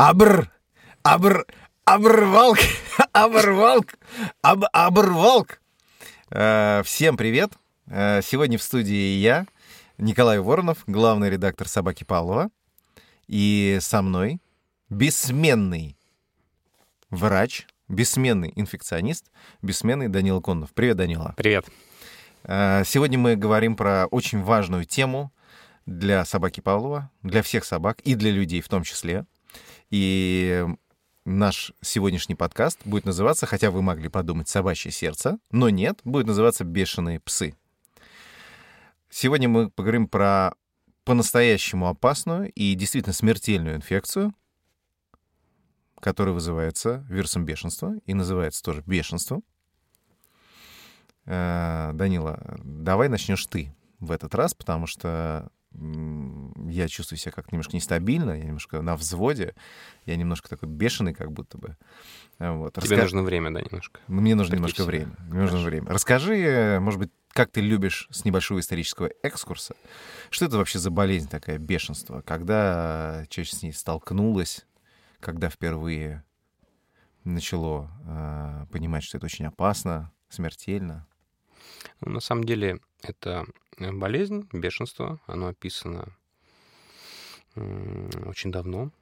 Абр, абр, абрвалк, абрвалк, аб, абрвалк. Э, Всем привет. Э, Сегодня в студии я, Николай Воронов, главный редактор «Собаки Павлова». И со мной бессменный врач, бессменный инфекционист, бессменный Данила Коннов. Привет, Данила. Привет. Э, Сегодня мы говорим про очень важную тему для собаки Павлова, для всех собак и для людей в том числе. И наш сегодняшний подкаст будет называться, хотя вы могли подумать «Собачье сердце», но нет, будет называться «Бешеные псы». Сегодня мы поговорим про по-настоящему опасную и действительно смертельную инфекцию, которая вызывается вирусом бешенства и называется тоже бешенством. Э, Данила, давай начнешь ты в этот раз, потому что я чувствую себя как немножко нестабильно, я немножко на взводе, я немножко такой бешеный как будто бы. Э, Вот. Тебе Раска- нужно время, да, немножко. Мне нужно немножко время. Мне нужно время. Расскажи, э, может быть, как ты любишь с небольшого исторического экскурса, что это вообще за болезнь такая, бешенство? Когда чаще с ней столкнулась, когда впервые начало э, понимать, что это очень опасно, смертельно? Ну, на самом деле, это э, болезнь, бешенство. Оно описано очень давно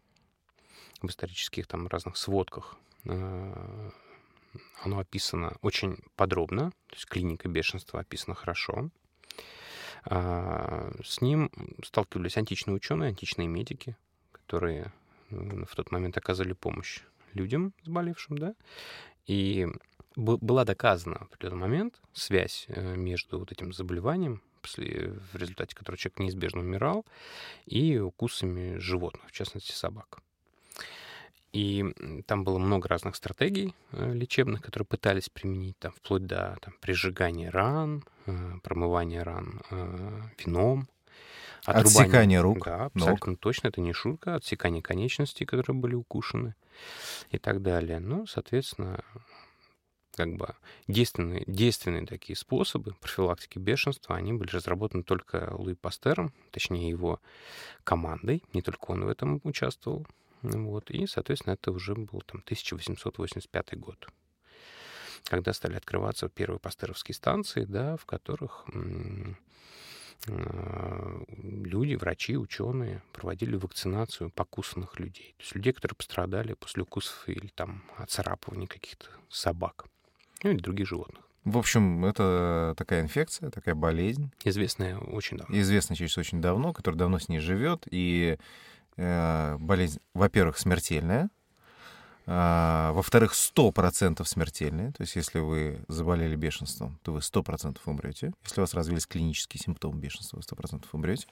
в исторических там разных сводках. Э, Оно описано очень подробно, то есть клиника бешенства описана хорошо. А, С ним сталкивались античные ученые, античные медики, которые в тот момент оказывали помощь людям, заболевшим, да, и была доказана в определенный момент связь э, между вот этим заболеванием, после- в результате которого человек неизбежно умирал, и укусами животных, в частности собак. И там было много разных стратегий э, лечебных, которые пытались применить, там, вплоть до там, прижигания ран, э, промывания ран э, вином, отрубания- Отсекание рук, Да, ног. абсолютно точно, это не шутка, отсекание конечностей, которые были укушены и так далее. Ну, соответственно, как бы действенные, действенные такие способы профилактики бешенства, они были разработаны только Луи Пастером, точнее его командой, не только он в этом участвовал. Вот, и, соответственно, это уже был там 1885 год, когда стали открываться первые пастеровские станции, да, в которых э, люди, врачи, ученые проводили вакцинацию покусанных людей. То есть людей, которые пострадали после укусов или там оцарапывания каких-то собак ну, или других животных. В общем, это такая инфекция, такая болезнь, Известная очень давно. известная через очень давно, которая давно с ней живет, и э, болезнь, во-первых, смертельная, а, во-вторых, 100% смертельная. То есть если вы заболели бешенством, то вы 100% умрете. Если у вас развились клинические симптомы бешенства, вы 100% умрете.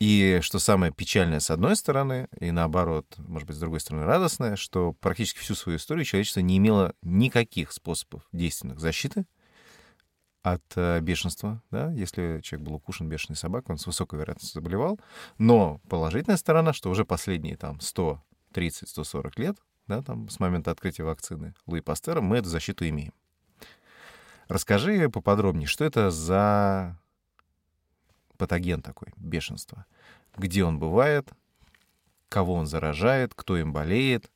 И что самое печальное с одной стороны, и наоборот, может быть, с другой стороны, радостное, что практически всю свою историю человечество не имело никаких способов действенных защиты от э, бешенства, да, если человек был укушен бешеной собакой, он с высокой вероятностью заболевал. Но положительная сторона, что уже последние там 130-140 лет, да, там, с момента открытия вакцины Луи Пастера, мы эту защиту имеем. Расскажи поподробнее, что это за патоген такой, бешенство? Где он бывает, кого он заражает, кто им болеет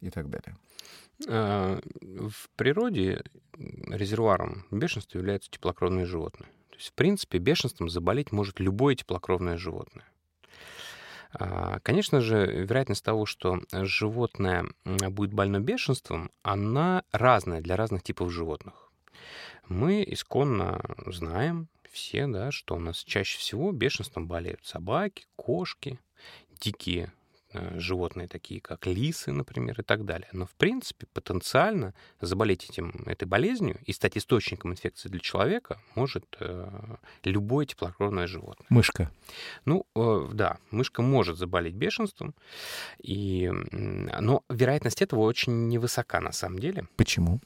и так далее. А, В природе резервуаром бешенства являются теплокровные животные. То есть, в принципе, бешенством заболеть может любое теплокровное животное. А, Конечно же, вероятность того, что животное будет больно бешенством, она разная для разных типов животных. Мы исконно знаем все, да, что у нас чаще всего бешенством болеют собаки, кошки, дикие э, животные, такие как лисы, например, и так далее. Но, в принципе, потенциально заболеть этим, этой болезнью и стать источником инфекции для человека может э, любое теплокровное животное. Мышка. Ну, э, да, мышка может заболеть бешенством, и, но вероятность этого очень невысока на самом деле. Почему?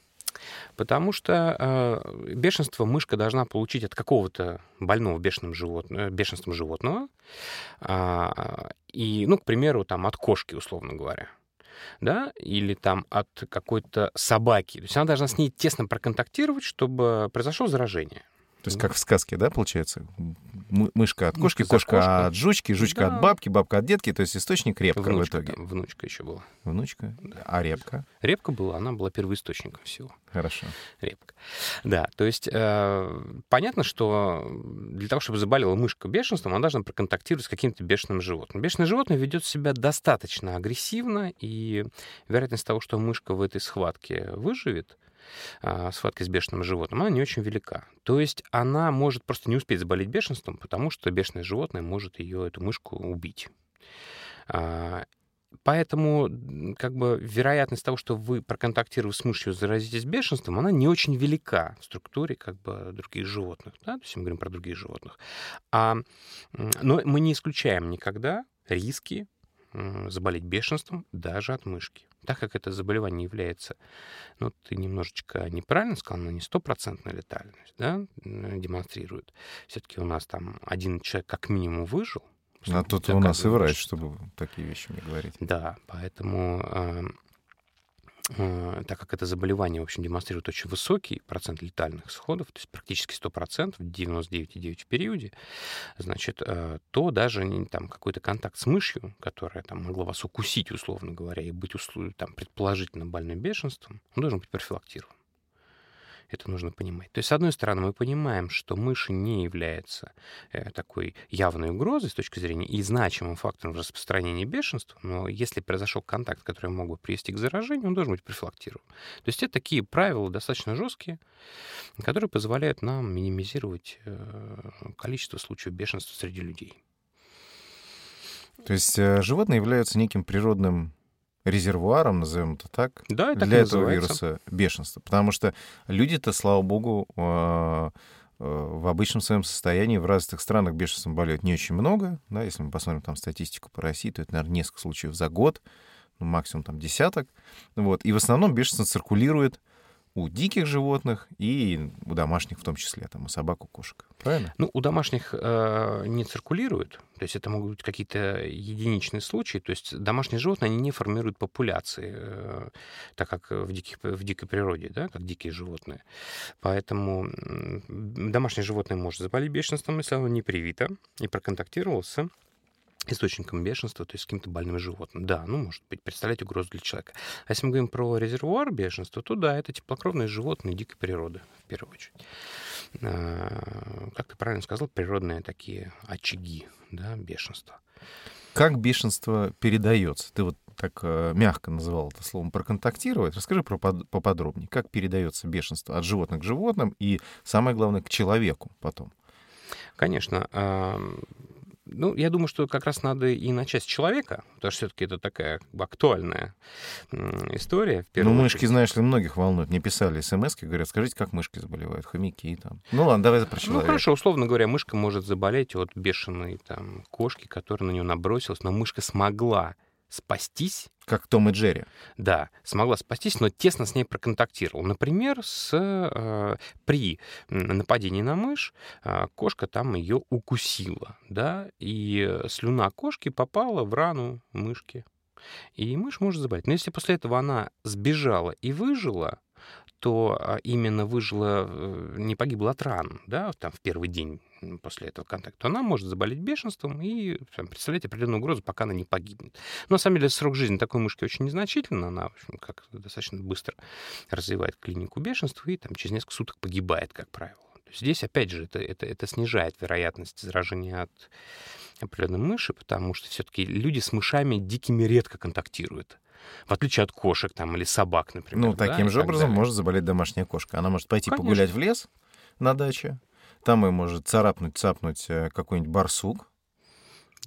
Потому что э, бешенство мышка должна получить от какого-то больного бешеным живот... э, бешенством животного. А, и, ну, к примеру, там от кошки, условно говоря. Да, или там от какой-то собаки. То есть она должна с ней тесно проконтактировать, чтобы произошло заражение. То есть как в сказке, да, получается? Мышка от кошки, кошка кошку. от жучки, жучка Да. от бабки, бабка от детки. То есть источник репка в Внучка, итоге. там, внучка еще была. Внучка. А репка? Репка была, она была первоисточником всего. Хорошо. Репка. Да, то есть э, понятно, что для того, чтобы заболела мышка бешенством, она должна проконтактировать с каким-то бешеным животным. Бешеное животное ведет себя достаточно агрессивно, и вероятность того, что мышка в этой схватке выживет, а, схватке с бешеным животным, она не очень велика. То есть она может просто не успеть заболеть бешенством, потому что бешеное животное может ее, эту мышку, убить. А, Поэтому как бы вероятность того, что вы, проконтактировав с мышью, заразитесь бешенством, она не очень велика в структуре как бы других животных. Да? То есть мы говорим про других животных. А, но мы не исключаем никогда риски заболеть бешенством даже от мышки. Так как это заболевание является, ну, ты немножечко неправильно сказал, но не стопроцентная летальность, да, демонстрирует. Все-таки у нас там один человек как минимум выжил. А тут у нас и врач, что- чтобы такие вещи мне говорить. да, поэтому, э, э, так как это заболевание, в общем, демонстрирует очень высокий процент летальных исходов, то есть практически 100%, 99,9% в периоде, значит, э, то даже там какой-то контакт с мышью, которая там могла вас укусить, условно говоря, и быть там, предположительно больным бешенством, он должен быть профилактирован. Это нужно понимать. То есть, с одной стороны, мы понимаем, что мыши не является э, такой явной угрозой с точки зрения и значимым фактором распространения бешенства, но если произошел контакт, который мог бы привести к заражению, он должен быть профилактирован. То есть это такие правила достаточно жесткие, которые позволяют нам минимизировать э, количество случаев бешенства среди людей. То есть э, животные являются неким природным резервуаром, назовем это так, Да, так для этого вируса бешенства. Потому что люди-то, слава богу, э, э, в обычном своем состоянии в развитых странах бешенством болеют не очень много. Да, если мы посмотрим там статистику по России, то это, наверное, несколько случаев за год, ну, максимум там десяток. Вот. И в основном бешенство циркулирует у диких животных и у домашних в том числе, там, у собак, у кошек. Правильно? Ну, у домашних э, не циркулирует, то есть это могут быть какие-то единичные случаи, то есть домашние животные, они не формируют популяции, э, так как в, диких, в дикой природе, да, как дикие животные. Поэтому домашнее животное может заболеть бешенством, если оно не привито и проконтактировало с источником бешенства, то есть каким-то больным животным. Да, ну, может быть, представлять угрозу для человека. А если мы говорим про резервуар бешенства, то да, это теплокровные животные дикой природы, в первую очередь. А, Как ты правильно сказал, природные такие очаги да, бешенства. Как бешенство передается? Ты вот так э, мягко называл это словом проконтактировать. Расскажи про под- поподробнее, как передается бешенство от животных к животным и, самое главное, к человеку потом. Конечно. Ну, я думаю, что как раз надо и начать с человека, потому что все-таки это такая актуальная история. Ну, мышки, знаешь ли, многих волнуют. Мне писали смс говорят, скажите, как мышки заболевают, хомяки там. Ну ладно, давай про Ну, человека. хорошо, условно говоря, мышка может заболеть от бешеной там, кошки, которая на нее набросилась, но мышка смогла спастись, Как Том и Джерри. да, смогла спастись, но тесно с ней проконтактировал. Например, с, э, при нападении на мышь э, кошка там ее укусила, да, и слюна кошки попала в рану мышки. И мышь может заболеть. Но если после этого она сбежала и выжила, то а, именно выжила, э, не погибла от ран, да, там в первый день после этого контакта, она может заболеть бешенством и там, представлять определенную угрозу, пока она не погибнет. Но на самом деле срок жизни такой мышки очень незначительный, она, в общем, как достаточно быстро развивает клинику бешенства и там через несколько суток погибает, как правило. Здесь, опять же, это, это, это снижает вероятность заражения от определенной мыши, потому что все-таки люди с мышами дикими редко контактируют. В отличие от кошек там, или собак, например. Ну, да, таким и же так образом далее. может заболеть домашняя кошка. Она может пойти Конечно. погулять в лес на даче, там ее может царапнуть, цапнуть э, какой-нибудь барсук.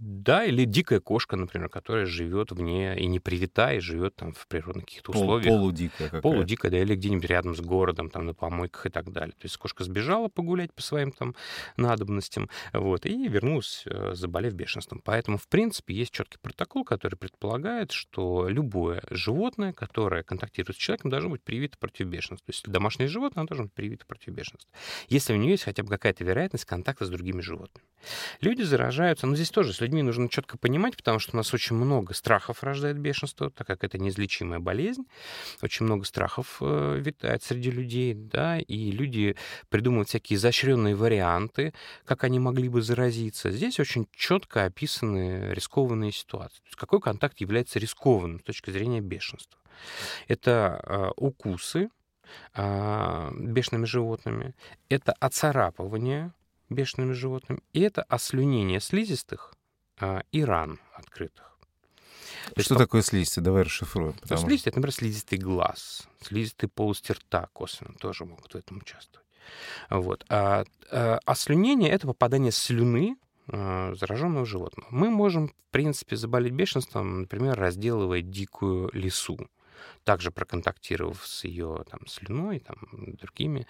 Да, или дикая кошка, например, которая живет вне и не привита, и живет там в природных каких-то Пол- условиях. полудикая какая-то. Полудикая, да, или где-нибудь рядом с городом, там, на помойках и так далее. То есть кошка сбежала погулять по своим там надобностям, вот, и вернулась, э, заболев бешенством. Поэтому, в принципе, есть четкий протокол, который предполагает, что любое животное, которое контактирует с человеком, должно быть привито против бешенства. То есть домашнее животное, оно должно быть привито против бешенства. Если у нее есть хотя бы какая-то вероятность контакта с другими животными. Люди заражаются, ну, здесь тоже с людьми нужно четко понимать, потому что у нас очень много страхов рождает бешенство, так как это неизлечимая болезнь. Очень много страхов э, витает среди людей, да, и люди придумывают всякие изощренные варианты, как они могли бы заразиться. Здесь очень четко описаны рискованные ситуации. То есть какой контакт является рискованным с точки зрения бешенства. Это э, укусы, э, бешеными животными, это оцарапывание бешеными животными, и это ослюнение слизистых а, и ран открытых. То что такое слизистый? Давай расшифруем. Ну, потому... Слизистый — это, например, слизистый глаз, слизистый полость рта косвенно тоже могут в этом участвовать. Вот. А, а ослюнение — это попадание слюны а, зараженного животного. Мы можем, в принципе, заболеть бешенством, например, разделывая дикую лису также проконтактировав с ее там, слюной, там, другими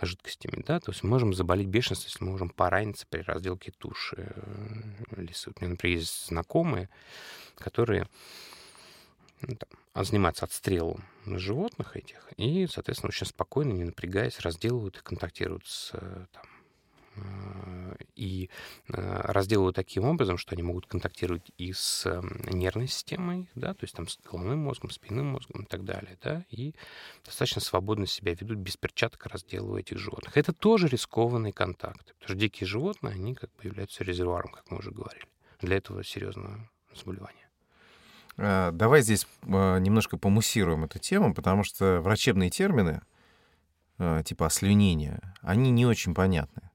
жидкостями, да, то есть можем заболеть бешенством, если мы можем пораниться при разделке туши э. У меня, например, есть знакомые, которые ну, там, занимаются отстрелом животных этих, и, соответственно, очень спокойно, не напрягаясь, разделывают и контактируют с э, там, Э, и э, разделывают таким образом, что они могут контактировать и с эм, нервной системой, да, то есть там с головным мозгом, спинным мозгом и так далее, да, и достаточно свободно себя ведут без перчаток, разделывая этих животных. Это тоже рискованный контакт, потому что дикие животные, они как бы являются резервуаром, как мы уже говорили, для этого серьезного заболевания. Э, давай здесь немножко помуссируем эту тему, потому что врачебные термины, типа ослюнения, они не очень понятны.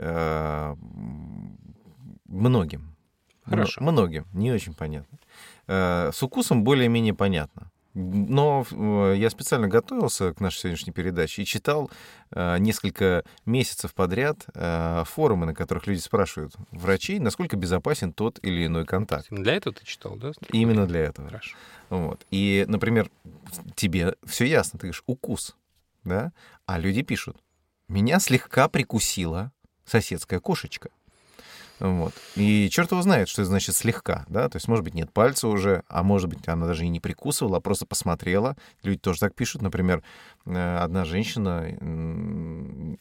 Э, многим. Хорошо. Многим, не очень понятно. Э, с укусом более-менее понятно. Но э, я специально готовился к нашей сегодняшней передаче и читал несколько месяцев подряд форумы, на которых люди спрашивают врачей, насколько безопасен тот или иной контакт. Для этого ты читал, да? Именно для этого. Хорошо. Вот. И, например, тебе все ясно, ты говоришь укус, да? А люди пишут, меня слегка прикусило, соседская кошечка. Вот. И черт его знает, что это значит слегка, да, то есть, может быть, нет пальца уже, а может быть, она даже и не прикусывала, а просто посмотрела. Люди тоже так пишут. Например, э, одна женщина,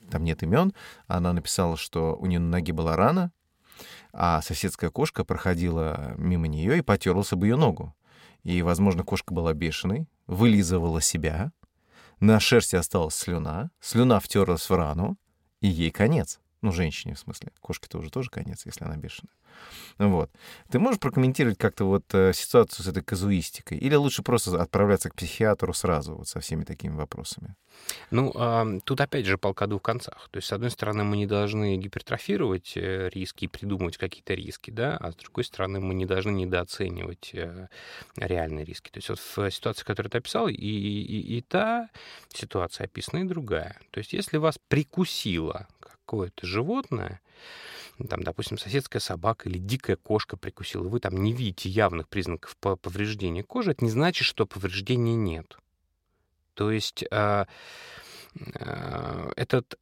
там нет имен, она написала, что у нее на ноге была рана, а соседская кошка проходила мимо нее и потерлась об ее ногу. И, возможно, кошка была бешеной, вылизывала себя, на шерсти осталась слюна, слюна втерлась в рану, и ей конец. Ну, женщине, в смысле. Кошке тоже тоже конец, если она бешеная. Вот. Ты можешь прокомментировать как-то вот э, ситуацию с этой казуистикой? Или лучше просто отправляться к психиатру сразу вот со всеми такими вопросами? Ну, тут опять же полка двух концах. То есть, с одной стороны, мы не должны гипертрофировать э, риски и придумывать какие-то риски, да, а с другой стороны, мы не должны недооценивать э, реальные риски. То есть, вот в ситуации, которую ты описал, и, и, и та ситуация описана, и другая. То есть, если вас прикусило какое-то животное, там, допустим, соседская собака или дикая кошка прикусила, вы там не видите явных признаков повреждения кожи, это не значит, что повреждения нет. То есть э, э, этот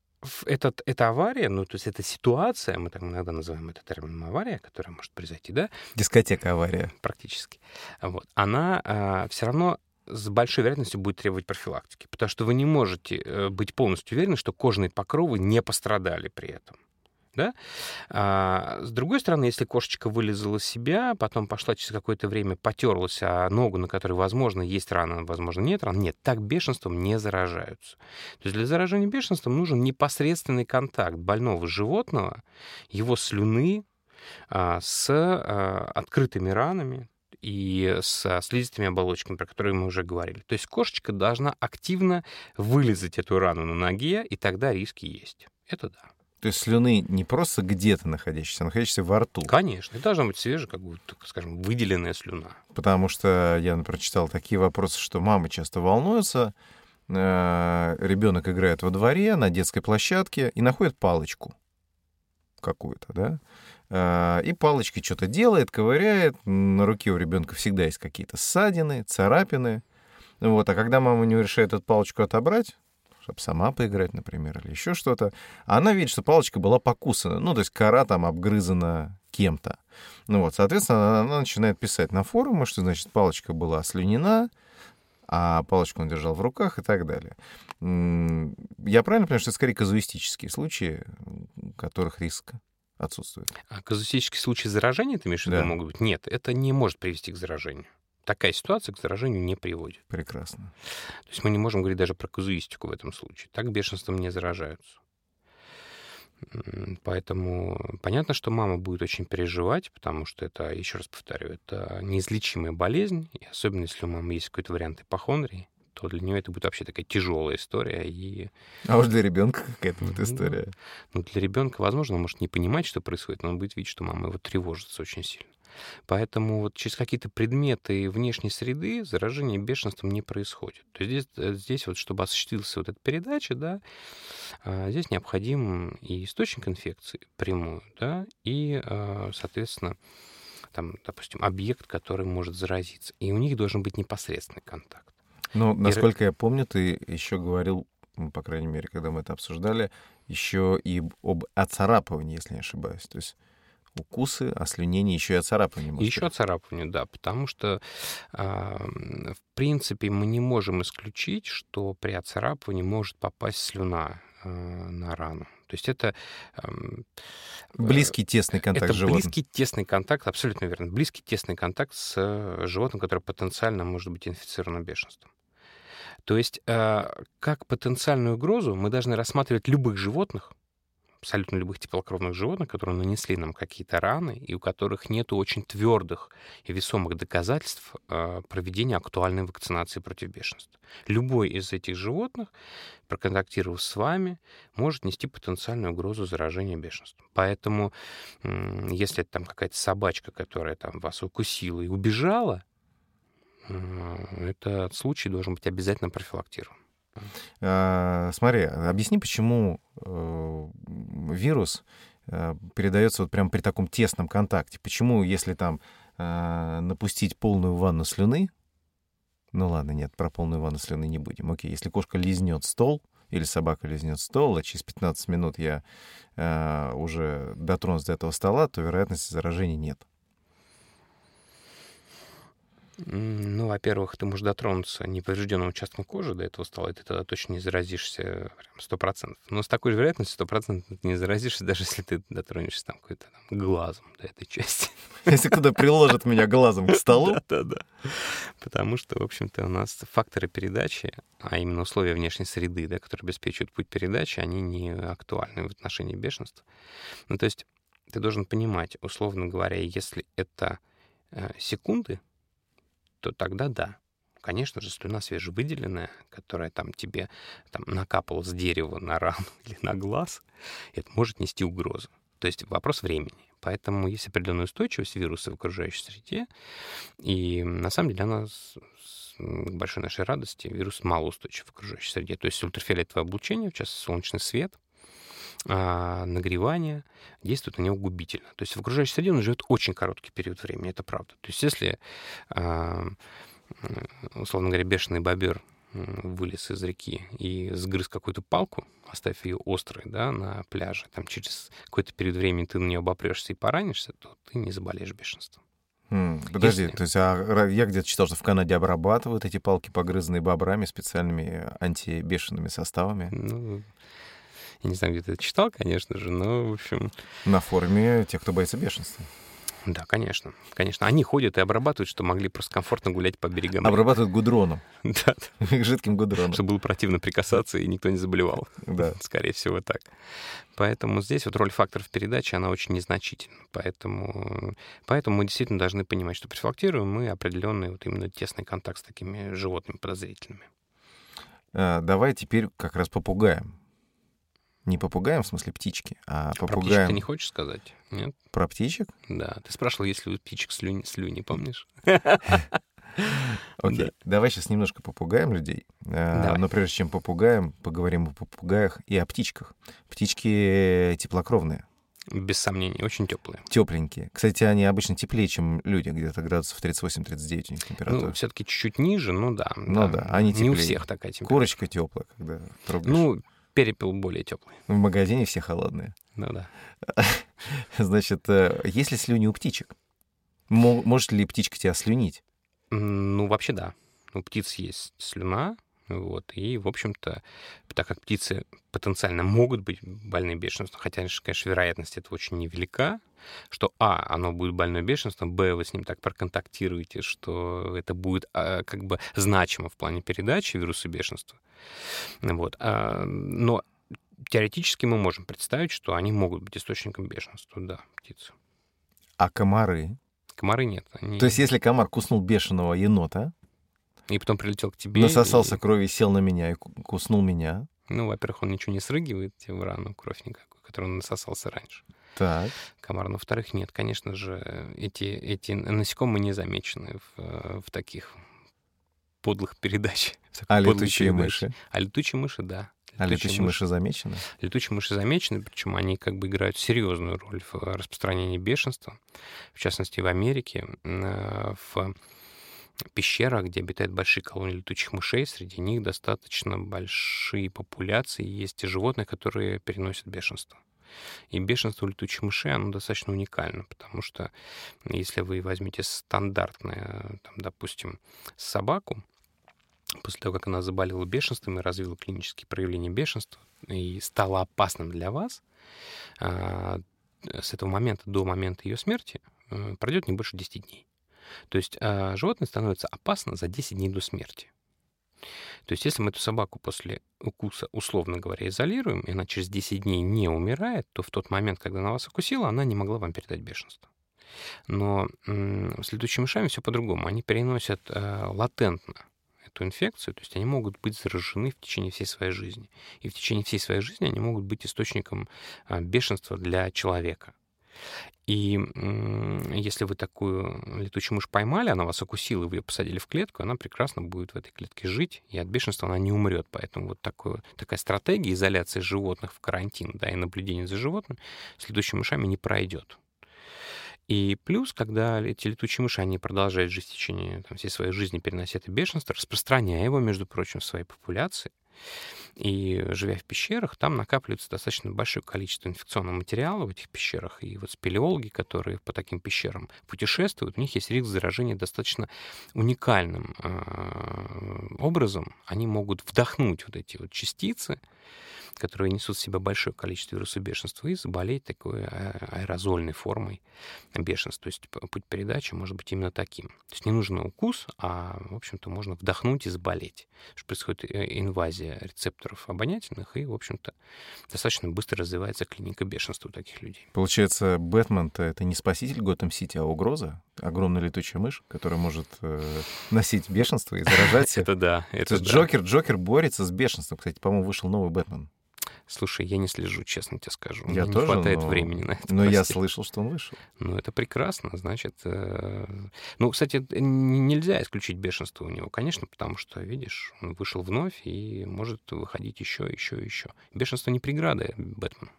этот, эта авария, ну, то есть эта ситуация, мы так иногда называем это термином авария, которая может произойти, да? Дискотека авария. Практически. Вот. Она э, все равно с большой вероятностью будет требовать профилактики, потому что вы не можете э, быть полностью уверены, что кожные покровы не пострадали при этом. Да? А, с другой стороны, если кошечка вылезала себя, потом пошла через какое-то время, потерлась а ногу, на которой, возможно, есть рана, возможно, нет ран, нет, так бешенством не заражаются. То есть для заражения бешенством нужен непосредственный контакт больного животного, его слюны а, с а, открытыми ранами, и с слизистыми оболочками, про которые мы уже говорили. То есть кошечка должна активно вылезать эту рану на ноге, и тогда риски есть. Это да. То есть слюны не просто где-то находящиеся, а находящиеся во рту. Конечно, это должна быть свежая, как бы, скажем, выделенная слюна. Потому что я, например, читал такие вопросы, что мамы часто волнуются, э, ребенок играет во дворе на детской площадке и находит палочку какую-то, да, и палочкой что-то делает, ковыряет, на руке у ребенка всегда есть какие-то ссадины, царапины, вот, а когда мама не решает эту палочку отобрать, чтобы сама поиграть, например, или еще что-то. А она видит, что палочка была покусана, ну, то есть кора там обгрызана кем-то. Ну вот, соответственно, она начинает писать на форумы, что, значит, палочка была слюнена, а палочку он держал в руках и так далее. Я правильно понимаю, что это скорее казуистические случаи, у которых риск отсутствует. А казуистические случаи заражения, ты имеешь в виду, Да. могут быть? Нет, это не может привести к заражению. Такая ситуация к заражению не приводит. Прекрасно. То есть мы не можем говорить даже про казуистику в этом случае. Так бешенством не заражаются. Поэтому понятно, что мама будет очень переживать, потому что это, еще раз повторю, это неизлечимая болезнь, и особенно если у мамы есть какой-то вариант ипохондрии, то для нее это будет вообще такая тяжелая история. И А уж для ребенка какая-то вот Ну, история. ну, для ребенка, возможно, он может не понимать, что происходит, но он будет видеть, что мама его тревожится очень сильно. Поэтому вот через какие-то предметы внешней среды заражение бешенством не происходит. То есть здесь, э, здесь вот, чтобы осуществилась вот эта передача, да, а, здесь необходим и источник инфекции прямую, да, и, а, соответственно, там, допустим, объект, который может заразиться. И у них должен быть непосредственный контакт. Но, насколько я помню, ты еще говорил, ну, по крайней мере, когда мы это обсуждали, еще и об оцарапывании, если не ошибаюсь. То есть укусы, ослюнение, еще и оцарапывание. И может еще быть. царапание, да, потому что, в принципе, мы не можем исключить, что при оцарапывании может попасть слюна а, на рану. То есть это... ам, Близкий, тесный контакт это с животным. близкий тесный контакт, абсолютно верно. Близкий тесный контакт с э, животным, которое потенциально может быть инфицировано бешенством. То есть э, как потенциальную угрозу мы должны рассматривать любых животных, абсолютно любых теплокровных животных, которые нанесли нам какие-то раны и у которых нет очень твердых и весомых доказательств э, проведения актуальной вакцинации против бешенства. Любой из этих животных, проконтактировав с вами, может нести потенциальную угрозу заражения бешенством. Поэтому, если это там какая-то собачка, которая там вас укусила и убежала, этот случай должен быть обязательно профилактирован. А, смотри, объясни, почему э, вирус э, передается вот прям при таком тесном контакте. Почему, если там э, напустить полную ванну слюны, ну ладно, нет, про полную ванну слюны не будем. Окей, если кошка лизнет стол, или собака лизнет стол, а через 15 минут я э, уже дотронусь до этого стола, то вероятности заражения нет. Ну, во-первых, ты можешь дотронуться неповрежденным участком кожи до этого стола, и ты тогда точно не заразишься прям сто процентов. Но с такой же вероятностью сто процентов ты не заразишься, даже если ты дотронешься там какой-то там глазом до этой части. Если кто-то приложит меня глазом к столу, Да-да. Потому что, в общем-то, у нас факторы передачи, а именно условия внешней среды, да, которые обеспечивают путь передачи, они не актуальны в отношении бешенства. Ну, то есть ты должен понимать, условно говоря, если это э, секунды, то тогда да. Конечно же, слюна свежевыделенная, которая там тебе там, накапала с дерева на рану или на глаз, это может нести угрозу. То есть вопрос времени. Поэтому есть определенная устойчивость вируса в окружающей среде. И на самом деле она, с- большой нашей радости, вирус малоустойчив в окружающей среде. То есть ультрафиолетовое облучение, в частности солнечный свет, а, нагревание действует на него губительно. То есть в окружающей среде он живет очень короткий период времени, это правда. То есть если, а, условно говоря, бешеный бобер вылез из реки и сгрыз какую-то палку, оставив ее острой да, на пляже, там через какой-то период времени ты на нее обопрешься и поранишься, то ты не заболеешь бешенством. Подожди, Если- то есть а, я где-то читал, что в Канаде обрабатывают эти палки, погрызанные бобрами, специальными антибешенными составами. Ну, я не знаю, где ты это читал, конечно же, но, в общем, На форуме тех, кто боится бешенства. да, конечно. Конечно, они ходят и обрабатывают, что могли просто комфортно гулять по берегам. Обрабатывают гудроном, Да, жидким гудроном. чтобы было противно прикасаться, и никто не заболевал. Да. Скорее всего, так. Поэтому здесь вот роль факторов передачи, она очень незначительна. Поэтому, поэтому мы действительно должны понимать, что профилактируем мы определенный вот именно тесный контакт с такими животными подозрительными. А, Давай теперь как раз попугаем. Не попугаем, в смысле птички, а Про птичек попугаем ты не хочешь сказать? Нет? про птичек. Да. Ты спрашивал, есть ли у птичек слюни, слюни помнишь? Окей, Да. давай сейчас немножко попугаем людей. Давай. Но прежде чем попугаем, поговорим о попугаях и о птичках. Птички теплокровные, Без сомнений, очень теплые. тепленькие. Кстати, они обычно теплее, чем люди, где-то градусов 38-39 у них температура. Ну, все-таки чуть-чуть ниже, ну да. Ну да, они Не у теплее. всех такая температура. Курочка теплая, когда трогаешь. Ну, перепел более теплый. В магазине все холодные. Ну да. Значит, э, есть ли слюни у птичек? Мо- Может ли птичка тебя слюнить? Ну, вообще да. У птиц есть слюна, Вот. И, в общем-то, так как птицы потенциально могут быть больны бешенством, хотя, конечно, вероятность этого очень невелика, что, а, оно будет больное бешенством, б, вы с ним так проконтактируете, что это будет а, как бы значимо в плане передачи вируса бешенства. Вот. А, но теоретически мы можем представить, что они могут быть источником бешенства, да, птицы. А комары? Комары нет. Они... То есть если комар куснул бешеного енота, и потом прилетел к тебе. Насосался и... крови, сел на меня и куснул меня. Ну, во-первых, он ничего не срыгивает тебе в рану, кровь никакой, которую он насосался раньше. Так. Комар. Но, во-вторых, нет, конечно же, эти, эти насекомые не замечены в, в таких подлых передач. А летучие мыши? А летучие мыши, да. А летучие мыши, мыши замечены? Летучие мыши замечены, причем они как бы играют серьезную роль в распространении бешенства. В частности, в Америке, э, в пещерах, где обитают большие колонии летучих мышей, среди них достаточно большие популяции, есть и животные, которые переносят бешенство. И бешенство летучих мышей, оно достаточно уникально, потому что если вы возьмете стандартное, там, допустим, собаку, после того, как она заболела бешенством и развила клинические проявления бешенства и стала опасным для вас, а, с этого момента до момента ее смерти э, пройдет не больше 10 дней. То есть а, животное становится опасно за 10 дней до смерти. То есть если мы эту собаку после укуса, условно говоря, изолируем, и она через 10 дней не умирает, то в тот момент, когда она вас укусила, она не могла вам передать бешенство. Но с летучими мышами все по-другому. Они переносят э, латентно эту инфекцию, то есть они могут быть заражены в течение всей своей жизни. И в течение всей своей жизни они могут быть источником э, бешенства для человека. И если вы такую летучую мышь поймали, она вас укусила, и вы ее посадили в клетку, она прекрасно будет в этой клетке жить, и от бешенства она не умрет. Поэтому вот такое, такая стратегия изоляции животных в карантин да, и наблюдения за животным с летучими мышами не пройдет. И плюс, когда эти летучие мыши, они продолжают жить в течение там, всей своей жизни, перенося это бешенство, распространяя его, между прочим, в своей популяции, и живя в пещерах, там накапливается достаточно большое количество инфекционного материала в этих пещерах. И вот спелеологи, которые по таким пещерам путешествуют, у них есть риск заражения достаточно уникальным э, образом. Они могут вдохнуть вот эти вот частицы, которые несут в себя большое количество вируса бешенства, и заболеть такой а, аэрозольной формой бешенства. То есть путь передачи может быть именно таким. То есть не нужен укус, а, в общем-то, можно вдохнуть и заболеть. Что происходит э, инвазия рецепторов обонятельных, и, в общем-то, достаточно быстро развивается клиника бешенства у таких людей. Получается, Бэтмен-то это не спаситель Готэм-Сити, а угроза? Огромная летучая мышь, которая может э, носить бешенство и заражать Это да. Это Джокер, Джокер борется с бешенством. Кстати, по-моему, вышел новый Бэтмен. Слушай, я не слежу, честно тебе скажу. Я Мне тоже, не хватает но... времени на это. Но прости. я слышал, что он вышел. Ну, это прекрасно, значит... Э... Ну, кстати, нельзя исключить бешенство у него, конечно, потому что, видишь, он вышел вновь и может выходить еще, еще, еще. Бешенство не преграда Бэтмену.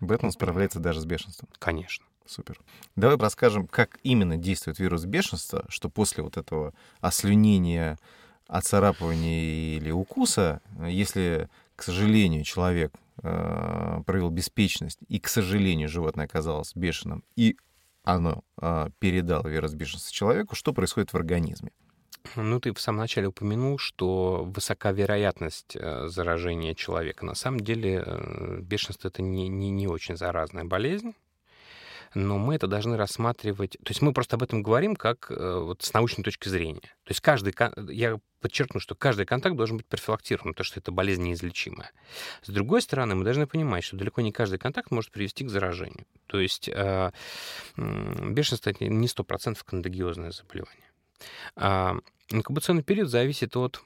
Бэтмен справляется даже с бешенством. Конечно. Супер. Давай расскажем, как именно действует вирус бешенства, что после вот этого ослюнения, оцарапывания или укуса, если к сожалению, человек э, проявил беспечность, и, к сожалению, животное оказалось бешеным, и оно э, передало вирус бешенства человеку, что происходит в организме? Ну, ты в самом начале упомянул, что высока вероятность э, заражения человека. На самом деле э, бешенство — это не, не, не очень заразная болезнь но мы это должны рассматривать... То есть мы просто об этом говорим как э, вот с научной точки зрения. То есть каждый... Я подчеркну, что каждый контакт должен быть профилактирован, потому что это болезнь неизлечимая. С другой стороны, мы должны понимать, что далеко не каждый контакт может привести к заражению. То есть э, бешенство — это не 100% кондагиозное заболевание. А инкубационный период зависит от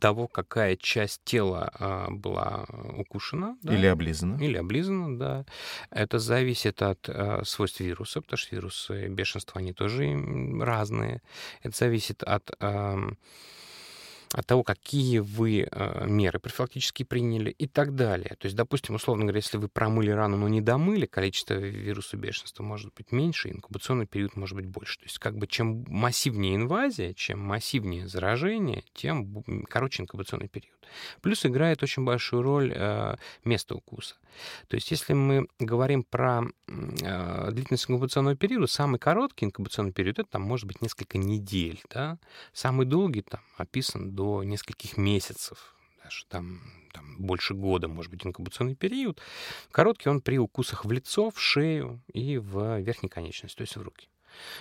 того, какая часть тела а, была укушена. Да? Или облизана. Или облизана, да. Это зависит от а, свойств вируса, потому что вирусы бешенства, они тоже разные. Это зависит от... А, от того, какие вы э, меры профилактически приняли и так далее. То есть, допустим, условно говоря, если вы промыли рану, но не домыли, количество вируса бешенства может быть меньше, инкубационный период может быть больше. То есть, как бы чем массивнее инвазия, чем массивнее заражение, тем короче инкубационный период. Плюс играет очень большую роль э, место укуса. То есть, если мы говорим про э, длительность инкубационного периода, самый короткий инкубационный период это там может быть несколько недель, да? самый долгий там описан до до нескольких месяцев, даже там, там больше года, может быть, инкубационный период. Короткий он при укусах в лицо, в шею и в верхней конечности, то есть в руки.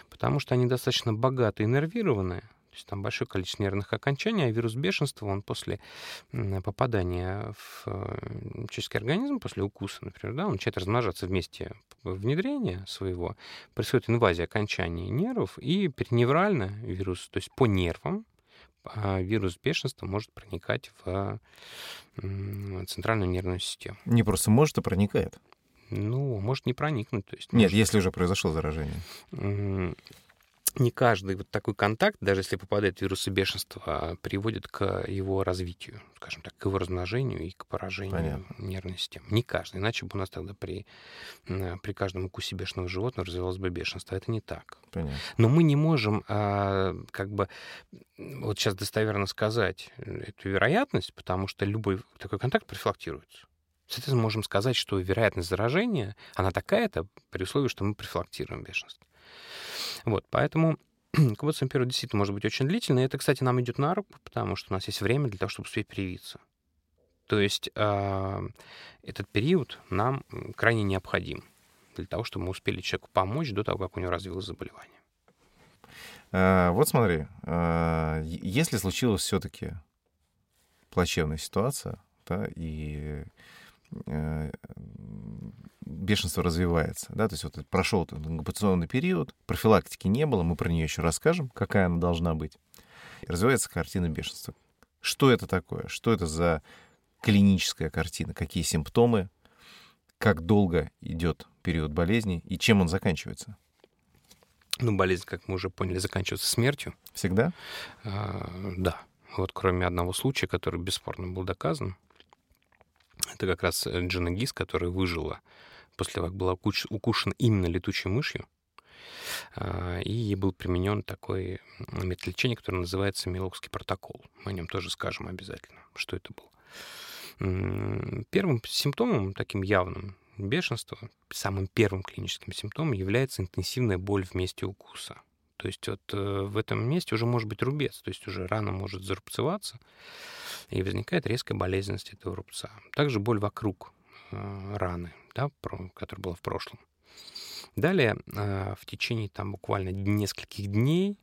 Потому что они достаточно богаты и нервированные, то есть там большое количество нервных окончаний, а вирус бешенства, он после попадания в э, человеческий организм, после укуса, например, да, он начинает размножаться вместе внедрения своего, происходит инвазия окончаний нервов, и переневрально вирус, то есть по нервам, вирус бешенства может проникать в центральную нервную систему. Не просто может, а проникает. Ну, может не проникнуть. То есть, Нет, может... если уже произошло заражение не каждый вот такой контакт, даже если попадает вирусы бешенства, приводит к его развитию, скажем так, к его размножению и к поражению Понятно. нервной системы. Не каждый, иначе бы у нас тогда при, при каждом укусе бешеного животного развивалось бы бешенство. Это не так. Понятно. Но мы не можем а, как бы вот сейчас достоверно сказать эту вероятность, потому что любой такой контакт профилактируется. Соответственно, можем сказать, что вероятность заражения, она такая-то при условии, что мы профилактируем бешенство. Вот, поэтому инкубационный период действительно может быть очень длительный. Это, кстати, нам идет на руку, потому что у нас есть время для того, чтобы успеть привиться. То есть этот период нам крайне необходим для того, чтобы мы успели человеку помочь до того, как у него развилось заболевание. А, вот смотри, а, если случилась все-таки плачевная ситуация, да, и бешенство развивается. Да? То есть вот прошел инкубационный период, профилактики не было, мы про нее еще расскажем, какая она должна быть. И развивается картина бешенства. Что это такое? Что это за клиническая картина? Какие симптомы? Как долго идет период болезни и чем он заканчивается? Ну, болезнь, как мы уже поняли, заканчивается смертью. Всегда? А, да. Вот кроме одного случая, который бесспорно был доказан. Это как раз Джина Гис, которая выжила после того, как была укушена именно летучей мышью, а, и ей был применен такой метод лечения, который называется Милокский протокол. Мы о нем тоже скажем обязательно, что это было. Первым симптомом, таким явным бешенства, самым первым клиническим симптомом является интенсивная боль в месте укуса. То есть вот э, в этом месте уже может быть рубец, то есть уже рана может зарубцеваться, и возникает резкая болезненность этого рубца. Также боль вокруг э, раны, да, которая была в прошлом. Далее э, в течение там буквально нескольких дней,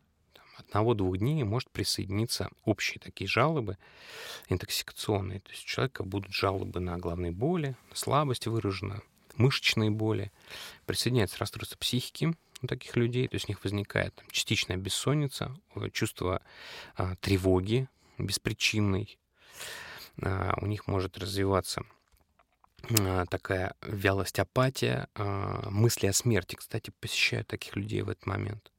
одного-двух дней может присоединиться общие такие жалобы интоксикационные. То есть у человека будут жалобы на головные боли, слабость выражена, мышечные боли. Присоединяется расстройство психики у таких людей, то есть у них возникает там, частичная бессонница, э, чувство а, тревоги беспричинной. А, у них может развиваться а, такая вялость, апатия, а, мысли о смерти, кстати, посещают таких людей в этот момент.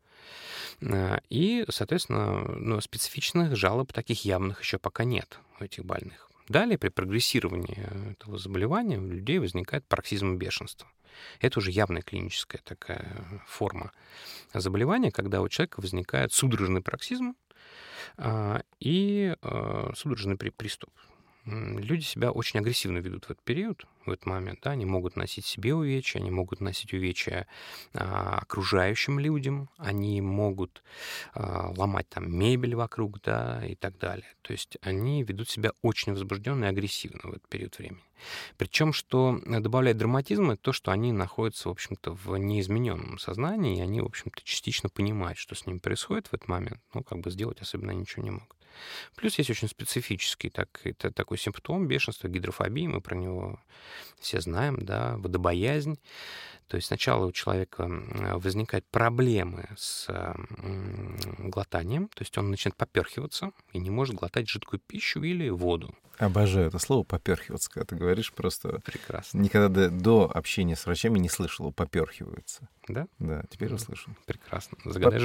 А, и, соответственно, ну, специфичных жалоб таких явных еще пока нет у этих больных. Далее, при прогрессировании этого заболевания у людей возникает пароксизм бешенства. Это уже явная клиническая такая форма заболевания, когда у человека возникает судорожный пароксизм и судорожный приступ люди себя очень агрессивно ведут в этот период, в этот момент. Да? Они могут носить себе увечья, они могут носить увечья а, окружающим людям, они могут а, ломать там мебель вокруг, да, и так далее. То есть они ведут себя очень возбужденно и агрессивно в этот период времени. Причем, что добавляет драматизм, это то, что они находятся, в общем-то, в неизмененном сознании, и они, в общем-то, частично понимают, что с ними происходит в этот момент, ну, как бы сделать особенно ничего не могут. Плюс есть очень специфический так, это такой симптом бешенства, гидрофобии, мы про него все знаем, да, водобоязнь. То есть сначала у человека возникают проблемы с глотанием, то есть он начинает поперхиваться и не может глотать жидкую пищу или воду. Обожаю это слово поперхиваться, когда ты говоришь просто. Прекрасно. Никогда до, до общения с врачами не слышал поперхивается. Да? Да, теперь услышал. Прекрасно. Загадай,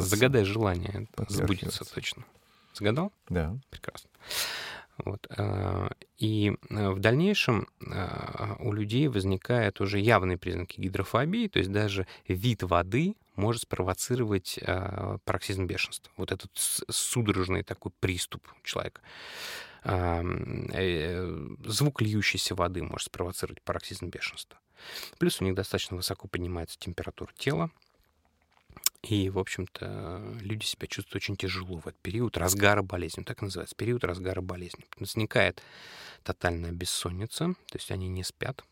загадай желание, сбудется точно. Загадал? Да. Прекрасно. Вот. А, и а, в дальнейшем а, у людей возникают уже явные признаки гидрофобии, то есть даже вид воды может спровоцировать пароксизм бешенства. Вот этот судорожный такой приступ человека. Э, звук льющейся воды может спровоцировать пароксизм бешенства. Плюс у них достаточно высоко поднимается температура тела, И, в общем-то, люди себя чувствуют очень тяжело в этот период разгара болезни. Так называется, период разгара болезни. Возникает тотальная бессонница, то есть они не спят.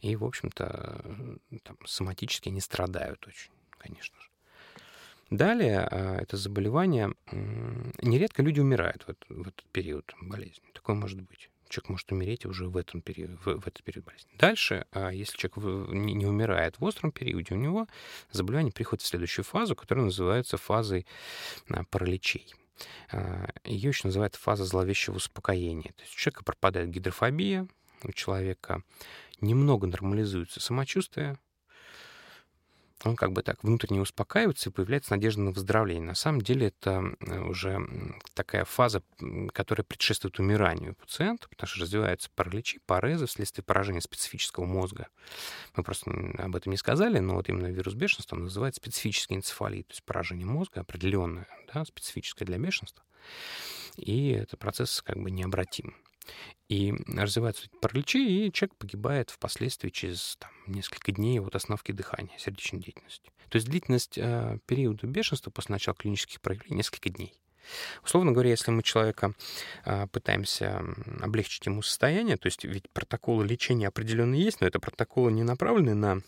И, в общем-то, там, соматически они страдают очень, конечно же. Далее а, это заболевание, нередко люди умирают в этот, в этот период болезни. Такое может быть. Человек может умереть уже в, этом период, в, в этот период болезни. Дальше, а, если человек не, не умирает в остром периоде, у него заболевание приходит в следующую фазу, которая называется фазой а, параличей. Ее еще называют фаза зловещего успокоения. То есть у человека пропадает гидрофобия, у человека немного нормализуется самочувствие, он как бы так внутренне успокаивается и появляется надежда на выздоровление. На самом деле это уже такая фаза, которая предшествует умиранию пациента, потому что развиваются параличи, парезы вследствие поражения специфического мозга. Мы просто об этом не сказали, но вот именно вирус бешенства он называет специфический энцефалит, то есть поражение мозга определенное, да, специфическое для бешенства. И этот процесс как бы необратим. И развиваются параличи, и человек погибает впоследствии через там, несколько дней от остановки дыхания, сердечной деятельности. То есть длительность э, периода бешенства после начала клинических проявлений несколько дней. Условно говоря, если мы человека э, пытаемся облегчить ему состояние, то есть ведь протоколы лечения определенно есть, но это протоколы не направлены на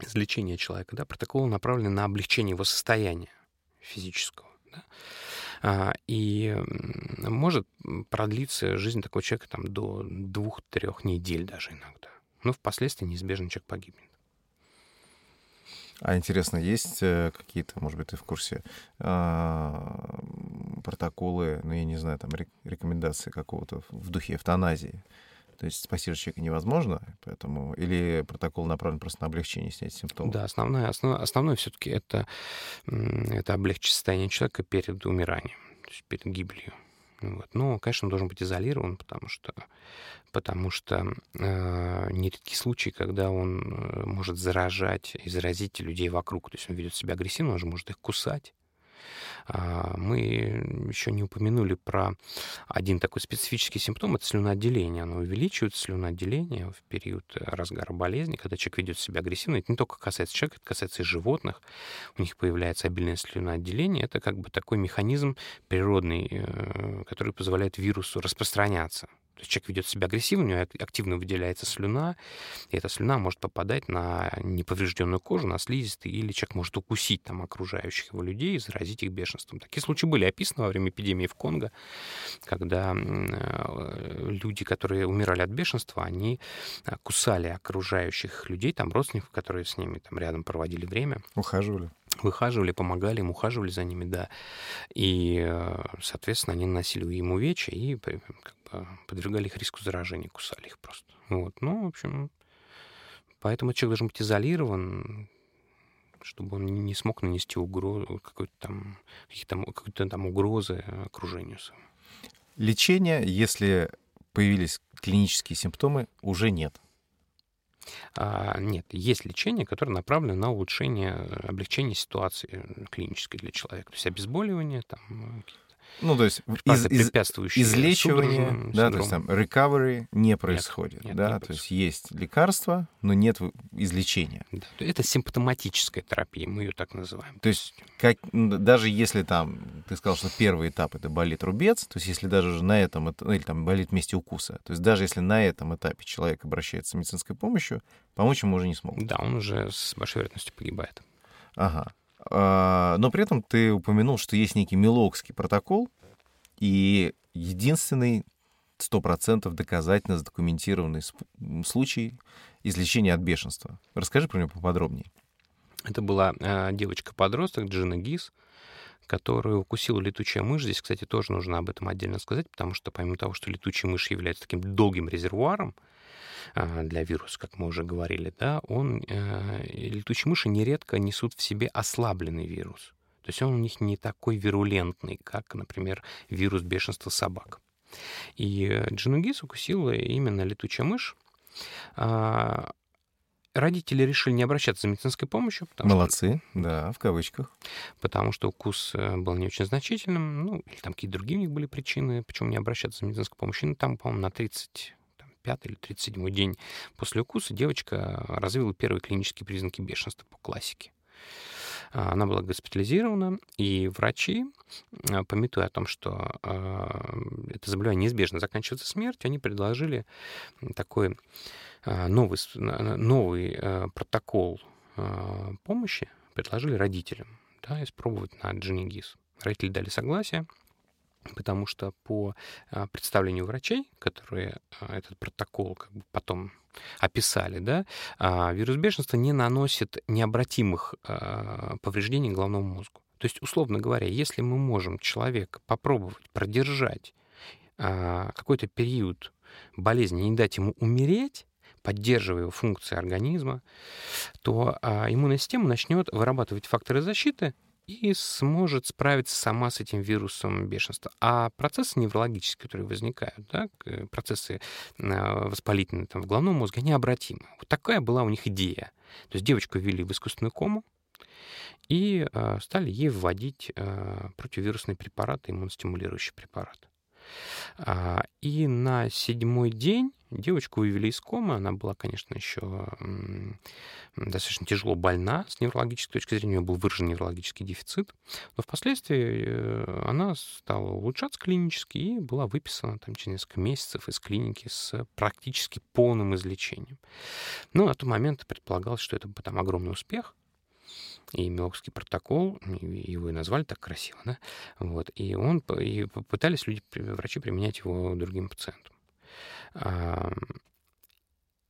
излечение человека, да, протоколы направлены на облегчение его состояния физического. Да? А, и может продлиться жизнь такого человека там, до двух-трех недель даже иногда. Но впоследствии неизбежно человек погибнет. А интересно, есть э, какие-то, может быть, ты в курсе, а, протоколы, ну, я не знаю, там, рекомендации какого-то в духе эвтаназии? То есть спасти человека невозможно, поэтому или протокол направлен просто на облегчение снять симптомов? Да, основное, основное, основное все-таки это, это облегчить состояние человека перед умиранием, то есть перед гибелью. Вот. Но, конечно, он должен быть изолирован, потому что, потому что э, нередки случаи, когда он э, может заражать и заразить людей вокруг. То есть он ведет себя агрессивно, он же может их кусать. А, мы еще не упомянули про один такой специфический симптом, это слюноотделение. Оно увеличивается, слюноотделение в период разгара болезни, когда человек ведет себя агрессивно. Это не только касается человека, это касается и животных. У них появляется обильное слюноотделение. Это как бы такой механизм природный, э, который позволяет вирусу распространяться. То есть человек ведет себя агрессивно, у него активно выделяется слюна, и эта слюна может попадать на неповрежденную кожу, на слизистый, или человек может укусить там окружающих его людей и заразить их бешенством. Такие случаи были описаны во время эпидемии в Конго, когда э, люди, которые умирали от бешенства, они э, кусали окружающих людей, там родственников, которые с ними там рядом проводили время. Ухаживали выхаживали, помогали им, ухаживали за ними, да. И, э, соответственно, они наносили им увечья и подвергали их риску заражения, кусали их просто. Вот. Ну, в общем, поэтому человек должен быть изолирован, чтобы он не смог нанести угрозу, какой-то там, какие-то там, какой-то там угрозы окружению своему. Лечения, если появились клинические симптомы, уже нет. А, нет, есть лечение, которое направлено на улучшение, облегчение ситуации клинической для человека. То есть обезболивание, там, ну, то есть из, из, излечивание, да, то есть там recovery не происходит, нет, нет, да, не то есть есть лекарства, но нет излечения. Да, это симптоматическая терапия, мы ее так называем. То есть как, даже если там, ты сказал, что первый этап это болит рубец, то есть если даже на этом, ну, или там болит вместе укуса, то есть даже если на этом этапе человек обращается с медицинской помощью, помочь ему уже не смогут. Да, он уже с большой вероятностью погибает. Ага. А, но при этом ты упомянул, что есть некий Милокский протокол, и единственный 100% доказательно задокументированный случай излечения от бешенства. Расскажи про него поподробнее. Это была э, девочка-подросток Джина Гис, которую укусила летучая мышь. Здесь, кстати, тоже нужно об этом отдельно сказать, потому что помимо того, что летучая мышь является таким долгим резервуаром, для вируса, как мы уже говорили, да, он, э, летучие мыши нередко несут в себе ослабленный вирус. То есть он у них не такой вирулентный, как, например, вирус бешенства собак. И Джинугис укусила именно летучая мышь. А, родители решили не обращаться за медицинской помощью. Молодцы, что, да, в кавычках. Потому что укус э, был не очень значительным, ну, или там какие-то другие у них были причины, почему не обращаться за медицинской помощью. Ну, там, по-моему, на 30 35 или 37 день после укуса девочка развила первые клинические признаки бешенства по классике. А, она была госпитализирована, и врачи, а, пометуя о том, что это заболевание неизбежно заканчивается смертью, они предложили такой новый, новый протокол помощи, предложили родителям да, испробовать на Джинигис. Родители дали согласие, потому что по представлению врачей, которые этот протокол как бы потом описали, да, а, вирус бешенства не наносит необратимых а, повреждений головному мозгу. То есть, условно говоря, если мы можем человека попробовать продержать а, какой-то период болезни, не дать ему умереть, поддерживая его функции организма, то иммунная система начнет вырабатывать факторы защиты, и сможет справиться сама с этим вирусом бешенства. А процессы неврологические, которые возникают, да, процессы а, воспалительные там, в головном мозге, они обратимы. Вот такая была у них идея. То есть девочку ввели в искусственную кому, и э, стали ей вводить э, противовирусные препараты, иммуностимулирующие препараты. А, и на седьмой день девочку вывели из комы. Она была, конечно, еще достаточно тяжело больна с неврологической точки зрения. У нее был выражен неврологический дефицит. Но впоследствии э, она стала улучшаться клинически и была выписана там, через несколько месяцев из клиники с практически полным излечением. Ну, на тот момент предполагалось, что это там огромный успех и Милокский протокол, его и назвали так красиво, да, вот, и он, и пытались люди, врачи применять его другим пациентам.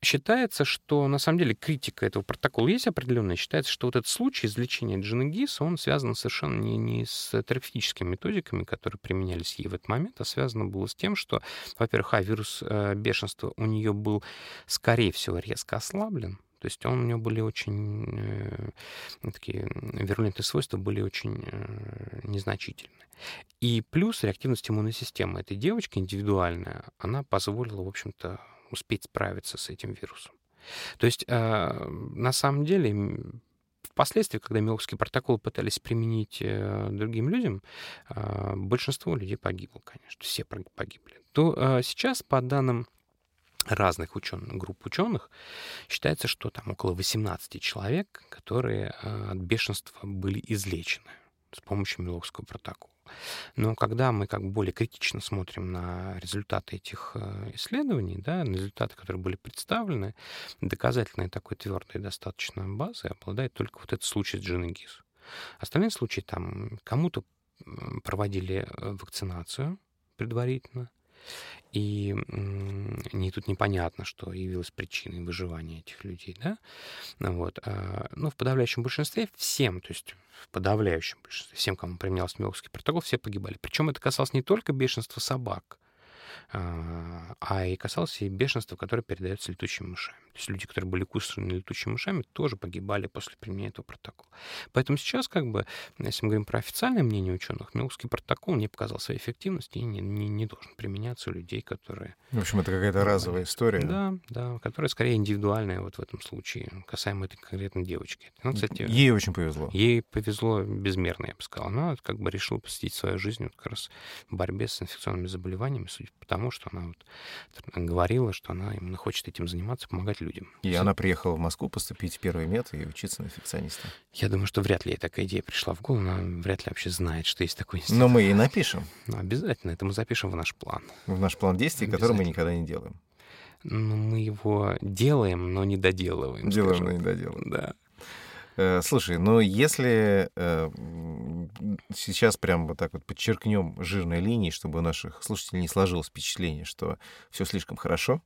Считается, что на самом деле критика этого протокола есть определенная. Считается, что вот этот случай излечения Джинагиса, он связан совершенно не, не с терапевтическими методиками, которые применялись ей в этот момент, а связано было с тем, что, во-первых, а, вирус э, бешенства у нее был, скорее всего, резко ослаблен, то есть он, у него были очень э, такие вирулентные свойства были очень э, незначительны. И плюс реактивность иммунной системы этой девочки индивидуальная, она позволила, в общем-то, успеть справиться с этим вирусом. То есть, э, на самом деле, впоследствии, когда Милокский протокол пытались применить э, другим людям, э, большинство людей погибло, конечно, все погибли. То э, сейчас, по данным разных ученых, групп ученых, считается, что там около 18 человек, которые э, от бешенства были излечены с помощью Милокского протокола. Но когда мы как бы более критично смотрим на результаты этих э, исследований, да, на результаты, которые были представлены, доказательной такой твердой достаточно базы обладает только вот этот случай с Джинагис. Остальные случаи там кому-то проводили э, вакцинацию предварительно, и не, тут непонятно, что явилось причиной выживания этих людей, да? Вот. А, но в подавляющем большинстве всем, то есть в подавляющем большинстве, всем, кому применялся Милокский протокол, все погибали. Причем это касалось не только бешенства собак, а, а и касался и бешенства, которое передается летучими мышами. То есть люди, которые были кусаны летучими мышами, тоже погибали после применения этого протокола. Поэтому сейчас, как бы, если мы говорим про официальное мнение ученых, Милский протокол не показал своей эффективности и не, не, не должен применяться у людей, которые... В общем, это какая-то разовая история. Да, да, которая скорее индивидуальная вот в этом случае, касаемо этой конкретной девочки. Ну, кстати, ей очень повезло. Ей повезло безмерно, я бы сказал. Она как бы решила посвятить свою жизнь вот как раз в борьбе с инфекционными заболеваниями, судя по тому, что она вот говорила, что она именно хочет этим заниматься, помогать людям. И Все. она приехала в Москву поступить в первый мед и учиться на инфекциониста. Я думаю, что вряд ли ей такая идея пришла в голову, она вряд ли вообще знает, что есть такой институт. Но мы ей напишем. Ну, обязательно, это мы запишем в наш план. В наш план действий, который мы никогда не делаем. Ну, мы его делаем, но не доделываем. Делаем, скажем. но не доделываем. Да. Э, слушай, ну если э, сейчас прям вот так вот подчеркнем жирной линией, чтобы у наших слушателей не сложилось впечатление, что все слишком хорошо,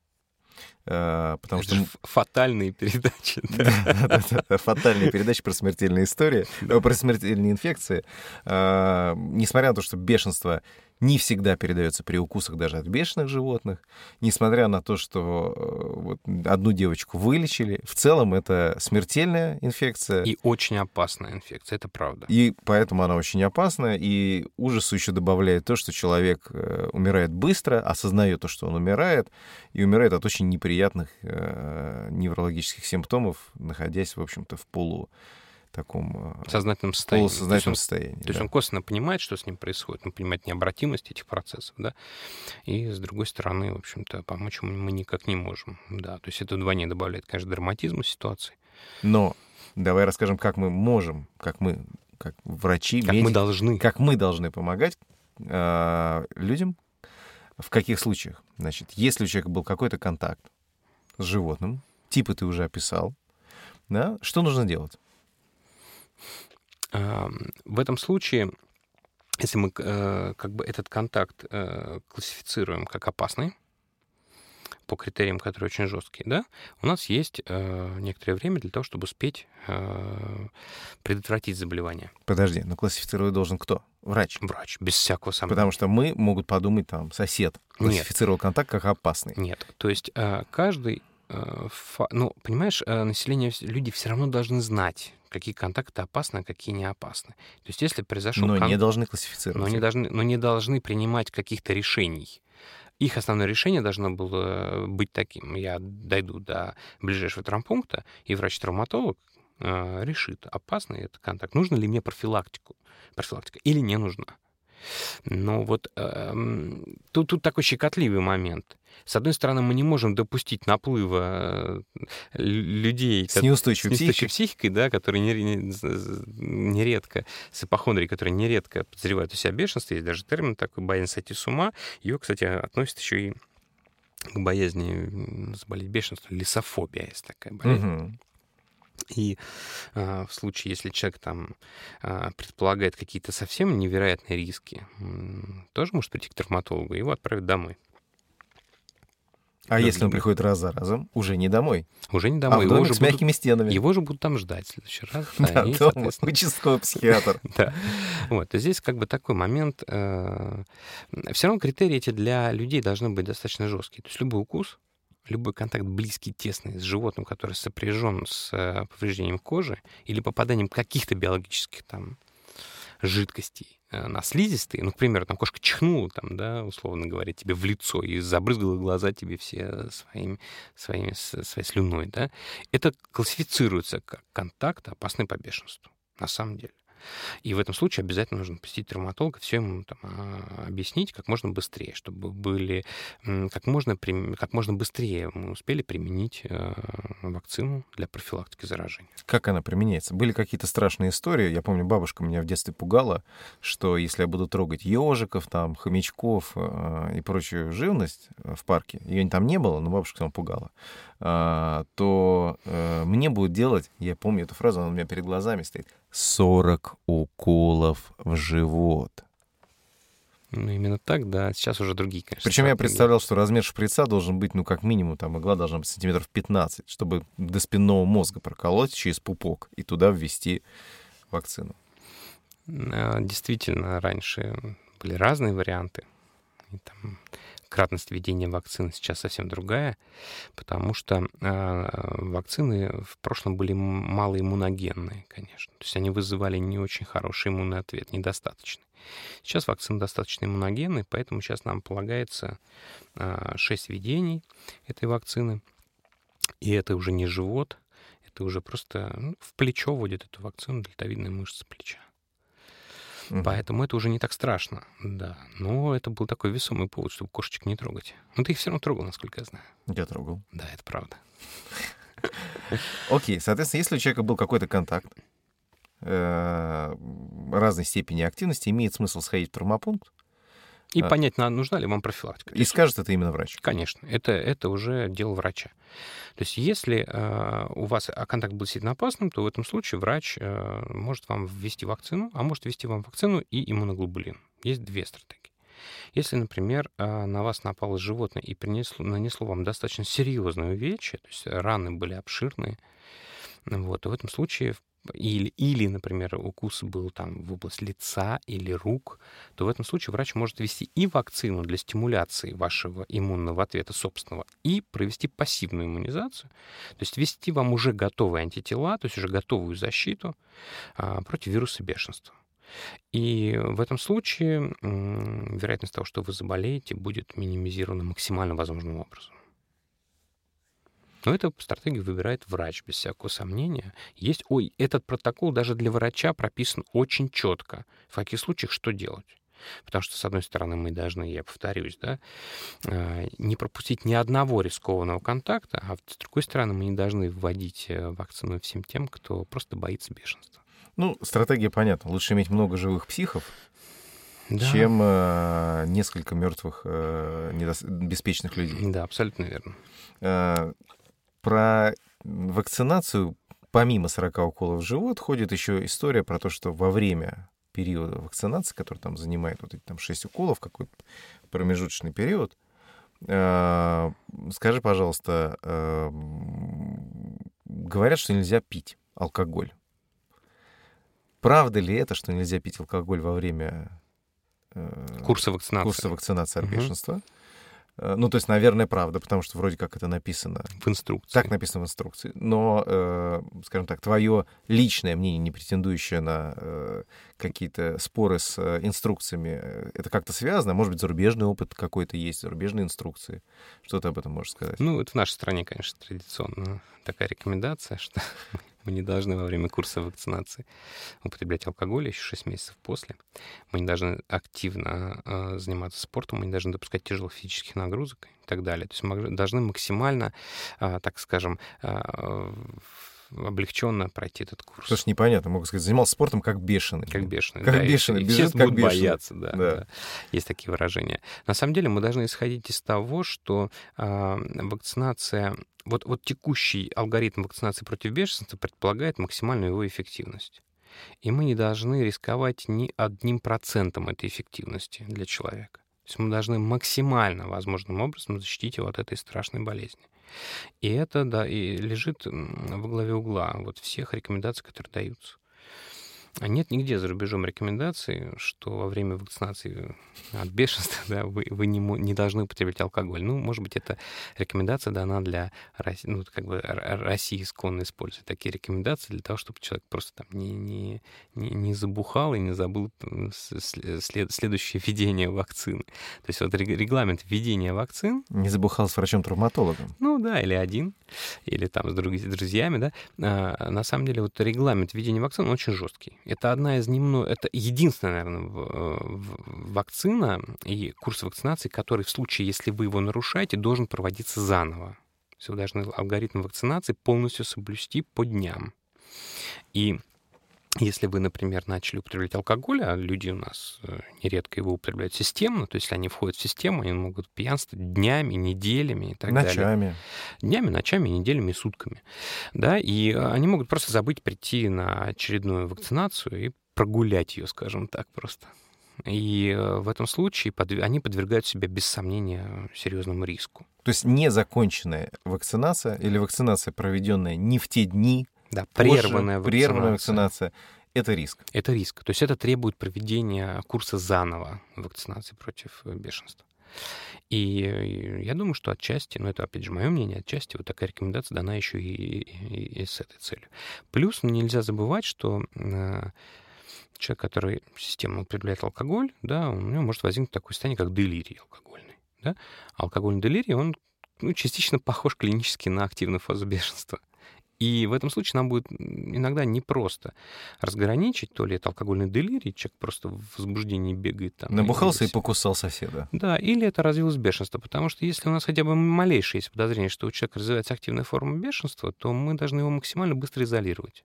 э, потому Это что фатальные передачи. Фатальные передачи про смертельные истории, про смертельные инфекции. Несмотря на то, что бешенство не всегда передается при укусах даже от бешеных животных, несмотря на то, что э, вот, одну девочку вылечили. В целом это смертельная инфекция. И очень опасная инфекция, это правда. И поэтому она очень опасная, и ужасу еще добавляет то, что человек э, умирает быстро, осознает то, что он умирает, и умирает от очень неприятных э, неврологических симптомов, находясь, в общем-то, в полу таком э, сознательном состоянии. Полусознательном состоянии. То есть он косвенно понимает, что с ним происходит, он понимает необратимость этих процессов, да, и с другой стороны, в общем-то, помочь ему мы никак не можем, да, то есть это вдвойне добавляет, конечно, драматизма ситуации. Но Давай расскажем, как мы можем, как мы, как врачи, Как медики, мы должны. как мы должны помогать э, людям, в каких случаях. Значит, если у человека был какой-то контакт с животным, типа ты уже описал, да, что нужно делать? В этом случае, если мы э, как бы этот контакт э, классифицируем как опасный, по критериям, которые очень жесткие, да, у нас есть э, некоторое время для того, чтобы успеть э, предотвратить заболевание. Подожди, но классифицировать должен кто? Врач. Врач, без всякого сомнения. Потому что мы могут подумать, там, сосед Нет. классифицировал контакт как опасный. Нет, то есть э, каждый, э, фа- ну, понимаешь, э, население, люди все равно должны знать, какие контакты опасны, а какие не опасны. То есть если произошел Но кон- не должны но классифицировать. не их. должны, но не должны принимать каких-то решений. Их основное решение должно было быть таким. Я дойду до ближайшего травмпункта, и врач-травматолог э, решит, опасный это контакт, нужно ли мне профилактику, профилактика или не нужна. Но вот эм, тут, тут такой щекотливый момент. С одной стороны, мы не можем допустить наплыва э, лю- людей, С неустойчивой с неустойчивой психикой. психикой, да, которые не- не- нередко, с ипохондрией, которые нередко подозревают у себя бешенство, есть даже термин такой «боязнь сойти с ума». Ее, кстати, относят еще и к боязни заболеть бешенством, лисофобия есть такая болезнь. Мгм. И а, в случае, если человек там а, предполагает какие-то совсем невероятные риски, тоже может прийти к травматологу, и его отправят домой. А Да, если он приходит раз за разом, уже не домой, Уже не а домой, в его, уже с будут, мягкими стенами. его же будут там ждать в следующий раз. Да, да, и, дома, соответственно, участковый психиатр. Да. Вот. Здесь как бы такой момент. Все равно критерии эти для людей должны быть достаточно жесткие. То есть любой укус, любой контакт близкий, тесный с животным, который сопряжен с э, повреждением кожи или попаданием каких-то биологических там жидкостей э, на слизистые, ну, к примеру, там кошка чихнула, там, да, условно говоря, тебе в лицо и забрызгала глаза тебе все своим, своими, с- своей слюной, да, это классифицируется как контакт, опасный по бешенству, на самом деле. И в этом случае обязательно нужно посетить травматолога, все ему там, а, объяснить как можно быстрее, чтобы были как можно, как можно быстрее мы успели применить э, вакцину для профилактики заражения. Как она применяется? Были какие-то страшные истории. Я помню, бабушка меня в детстве пугала, что если я буду трогать ежиков, там, хомячков э, и прочую живность э, в парке, ее там не было, но бабушка там пугала, то э, мне будет делать, я помню эту фразу, она у меня перед глазами стоит, 40 уколов в живот. Ну, именно так, да. Сейчас уже другие, конечно. Причем я представлял, что размер шприца должен быть, ну, как минимум, там, игла должна быть сантиметров 15, чтобы до спинного мозга проколоть через пупок и туда ввести вакцину. А, Действительно, раньше были разные варианты. И там кратность введения вакцины сейчас совсем другая, потому что а, вакцины в прошлом были малоиммуногенные, конечно. То есть они вызывали не очень хороший иммунный ответ, недостаточный. Сейчас вакцины достаточно иммуногенные, поэтому сейчас нам полагается 6 введений этой вакцины. И это уже не живот, это уже просто ну, в плечо вводят эту вакцину, дельтовидные мышцы плеча. Мгм. Поэтому это уже не так страшно, да. Но это был такой весомый повод, чтобы кошечек не трогать. Но ты их все равно трогал, насколько я знаю. Я трогал. Да, это правда. Окей, соответственно, если у человека был какой-то контакт э, разной степени активности, имеет смысл сходить в травмопункт И А. понять, на- нужна ли вам профилактика. И скажет это именно врач. Конечно, это, это уже дело врача. То есть если э, у вас а, контакт был действительно опасным, то в этом случае врач э, может вам ввести вакцину, а может ввести вам вакцину и иммуноглобулин. Есть две стратегии. Если, например, э, на вас напало животное и принесло, нанесло вам достаточно серьезное увечье, то есть раны были обширные, вот, то в этом случае или, или, например, укус был там в область лица или рук, то в этом случае врач может ввести и вакцину для стимуляции вашего иммунного ответа собственного, и провести пассивную иммунизацию, то есть ввести вам уже готовые антитела, то есть уже готовую защиту а, против вируса бешенства. И в этом случае вероятность того, что вы заболеете, будет минимизирована максимально возможным образом. Но эту стратегию выбирает врач, без всякого сомнения. Есть, ой, этот протокол даже для врача прописан очень четко. В каких случаях что делать. Потому что, с одной стороны, мы должны, я повторюсь, да, э, не пропустить ни одного рискованного контакта, а с другой стороны, мы не должны вводить э, вакцину всем тем, кто просто боится бешенства. Ну, стратегия понятна. Лучше иметь много живых психов, Да. чем э, несколько мертвых э, недос- беспечных людей. Да, абсолютно верно. Э, про вакцинацию, помимо 40 уколов в живот, ходит еще история про то, что во время периода вакцинации, который там занимает вот эти там 6 уколов, какой-то промежуточный период, э, скажи, пожалуйста, м, говорят, что нельзя пить алкоголь. Правда ли это, что нельзя пить алкоголь во время э, Курсы вакцинации курса вакцинации от бешенства? Э, Ну, то есть, наверное, правда, потому что вроде как это написано в инструкции. так написано в инструкции. Но, э, скажем так, твое личное мнение, не претендующее на э, какие-то споры с э, инструкциями, э, это как-то связано? Может быть, зарубежный опыт какой-то есть, зарубежные инструкции? Что ты об этом можешь сказать? Ну, это в нашей стране, конечно, традиционно такая рекомендация, что мы не должны во время курса вакцинации употреблять алкоголь еще 6 месяцев после. Мы не должны активно э, заниматься спортом, мы не должны допускать тяжелых физических нагрузок и так далее. То есть мы должны максимально, э, так скажем, э, облегченно пройти этот курс. Потому что непонятно, могу сказать, занимался спортом как бешеный. Как бешеный. Как да, бешеный, и бежит все как будут бешеный. бояться, да, Да. да. Есть такие выражения. На самом деле мы должны исходить из того, что а, вакцинация, вот, вот текущий алгоритм вакцинации против бешенства предполагает максимальную его эффективность. И мы не должны рисковать ни одним процентом этой эффективности для человека. То есть мы должны максимально возможным образом защитить его от этой страшной болезни. И это, да, и лежит во главе угла вот всех рекомендаций, которые даются. А Нет нигде за рубежом рекомендаций, что во время вакцинации от бешенства да, вы, вы не, не должны употреблять алкоголь. Ну, может быть, эта рекомендация дана для России, ну, как бы России исконно использует такие рекомендации для того, чтобы человек просто там не, не, не, не забухал и не забыл м, с- след- следующее введение вакцины. То есть вот рег- регламент введения вакцин, Не забухал с врачом-травматологом. ну да, или один, или там с друзьями, да. А, на самом деле вот регламент введения вакцин очень жесткий. Это одна из немного, это единственная, наверное, в- вакцина и курс вакцинации, который в случае, если вы его нарушаете, должен проводиться заново. Вы должны алгоритм вакцинации полностью соблюсти по дням. И если вы, например, начали употреблять алкоголь, а люди у нас э, нередко его употребляют системно, то есть они входят в систему, они могут пьянствовать днями, неделями и так далее Ночами. днями, ночами, неделями и сутками. Да, и э, они могут просто забыть прийти на очередную вакцинацию и прогулять ее, скажем так, просто. И э, в этом случае они подвергают себя, без сомнения, серьезному риску. То есть незаконченная вакцинация или вакцинация, проведенная не в те дни, Да, прерванная вакцинация. прерванная вакцинация, это риск. Это риск. То есть это требует проведения курса заново вакцинации против э, бешенства. И э, я думаю, что отчасти, ну это опять же мое мнение, отчасти вот такая рекомендация дана еще и, и- и с этой целью. Плюс нельзя забывать, что э, человек, который системно употребляет алкоголь, да, у него может возникнуть такое состояние, как делирий алкогольный. Да? Алкогольный делирий, он ну, частично похож клинически на активную фазу бешенства. И в этом случае нам будет иногда непросто разграничить, то ли это алкогольный делирий, человек просто в возбуждении бегает там. Набухался и все. покусал соседа. Да, или это развилось бешенство, потому что если у нас хотя бы малейшее есть подозрение, что у человека развивается активная форма бешенства, то мы должны его максимально быстро изолировать.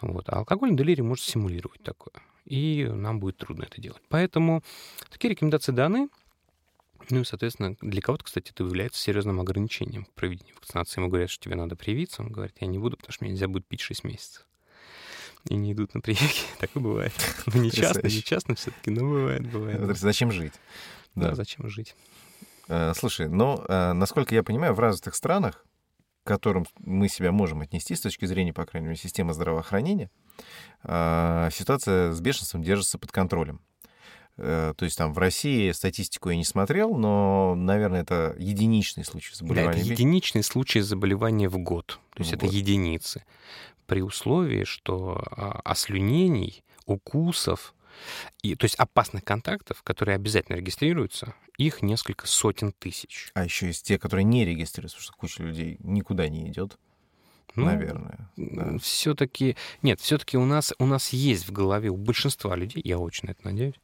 Вот. А алкогольный делирий может симулировать такое. И нам будет трудно это делать. Поэтому такие рекомендации даны. Ну и, соответственно, для кого-то, кстати, это является серьезным ограничением к проведению вакцинации. Ему говорят, что тебе надо привиться. Он говорит, я не буду, потому что мне нельзя будет пить 6 месяцев. И не идут на прививки. Такое бывает. Ну, не часто, не часто все-таки, но бывает, бывает. Зачем жить? Да, Да. зачем жить? Э, Слушай, ну, э, насколько я понимаю, в развитых странах, к которым мы себя можем отнести с точки зрения, по крайней мере, системы здравоохранения, э, ситуация с бешенством держится под контролем. Э, То есть там в России статистику я не смотрел, но, наверное, это единичный случай Да, это заболевания. единичный случай заболевания в год. То есть В это год. единицы. При условии, что а, ослюнений, укусов, и, то есть опасных контактов, которые обязательно регистрируются, их несколько сотен тысяч. А еще есть те, которые не регистрируются, потому что куча людей никуда не идет. ну, наверное. Да. Все-таки нет, все-таки у нас у нас есть в голове у большинства людей, я очень на это надеюсь,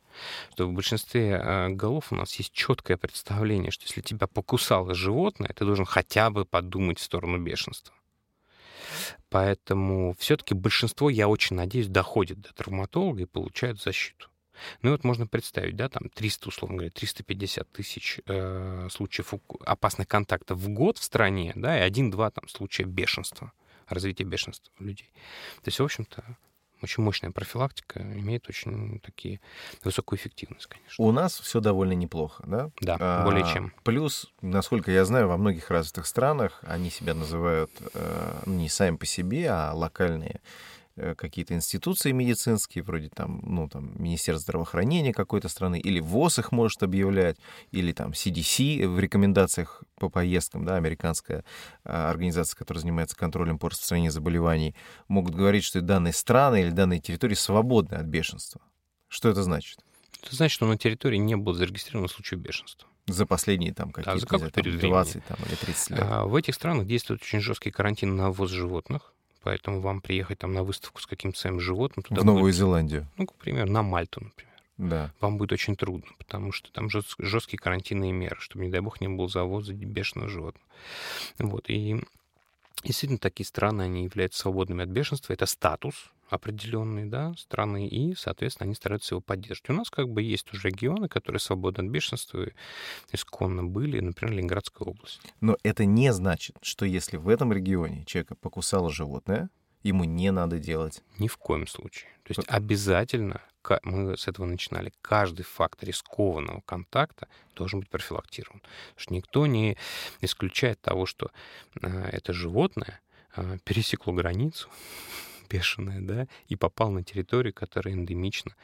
что в большинстве э, голов у нас есть четкое представление, что если тебя покусало животное, ты должен хотя бы подумать в сторону бешенства. Поэтому все-таки большинство, я очень надеюсь, доходит до травматолога и получают защиту. Ну и вот можно представить, да, там 300, условно говоря, 350 тысяч э, случаев опасных контактов в год в стране, да, и один-два там случая бешенства, развития бешенства у людей. То есть, в общем-то, очень мощная профилактика имеет очень такие высокую эффективность, конечно. У нас все довольно неплохо, да? Да, а, более чем. Плюс, насколько я знаю, во многих развитых странах они себя называют э, ну, не сами по себе, а локальные какие-то институции медицинские, вроде там, ну, там, Министерство здравоохранения какой-то страны, или ВОЗ их может объявлять, или там CDC в рекомендациях по поездкам, да, американская а, организация, которая занимается контролем по распространению заболеваний, могут говорить, что данные страны или данные территории свободны от бешенства. Что это значит? Это значит, что на территории не было зарегистрировано случай бешенства. За последние там какие-то да, за там, 20 там, или 30 лет. А, в этих странах действует очень жесткий карантин на ввоз животных поэтому вам приехать там на выставку с каким-то своим животным... Туда в Новую будет, Зеландию? Ну, к примеру, на Мальту, например. Да. Вам будет очень трудно, потому что там жесткие карантинные меры, чтобы, не дай бог, не было завоза бешеного животного. Вот, и Действительно, такие страны, они являются свободными от бешенства. Это статус определенный, да, страны, и, соответственно, они стараются его поддерживать. У нас как бы есть уже регионы, которые свободны от бешенства, исконно были, например, Ленинградская область. Но это не значит, что если в этом регионе человека покусало животное, ему не надо делать. Ни в коем случае. То есть обязательно, мы с этого начинали, каждый факт рискованного контакта должен быть профилактирован. Потому что никто не исключает того, что э, это животное э, пересекло границу, бешеное, да, и попал на территорию, которая эндемична,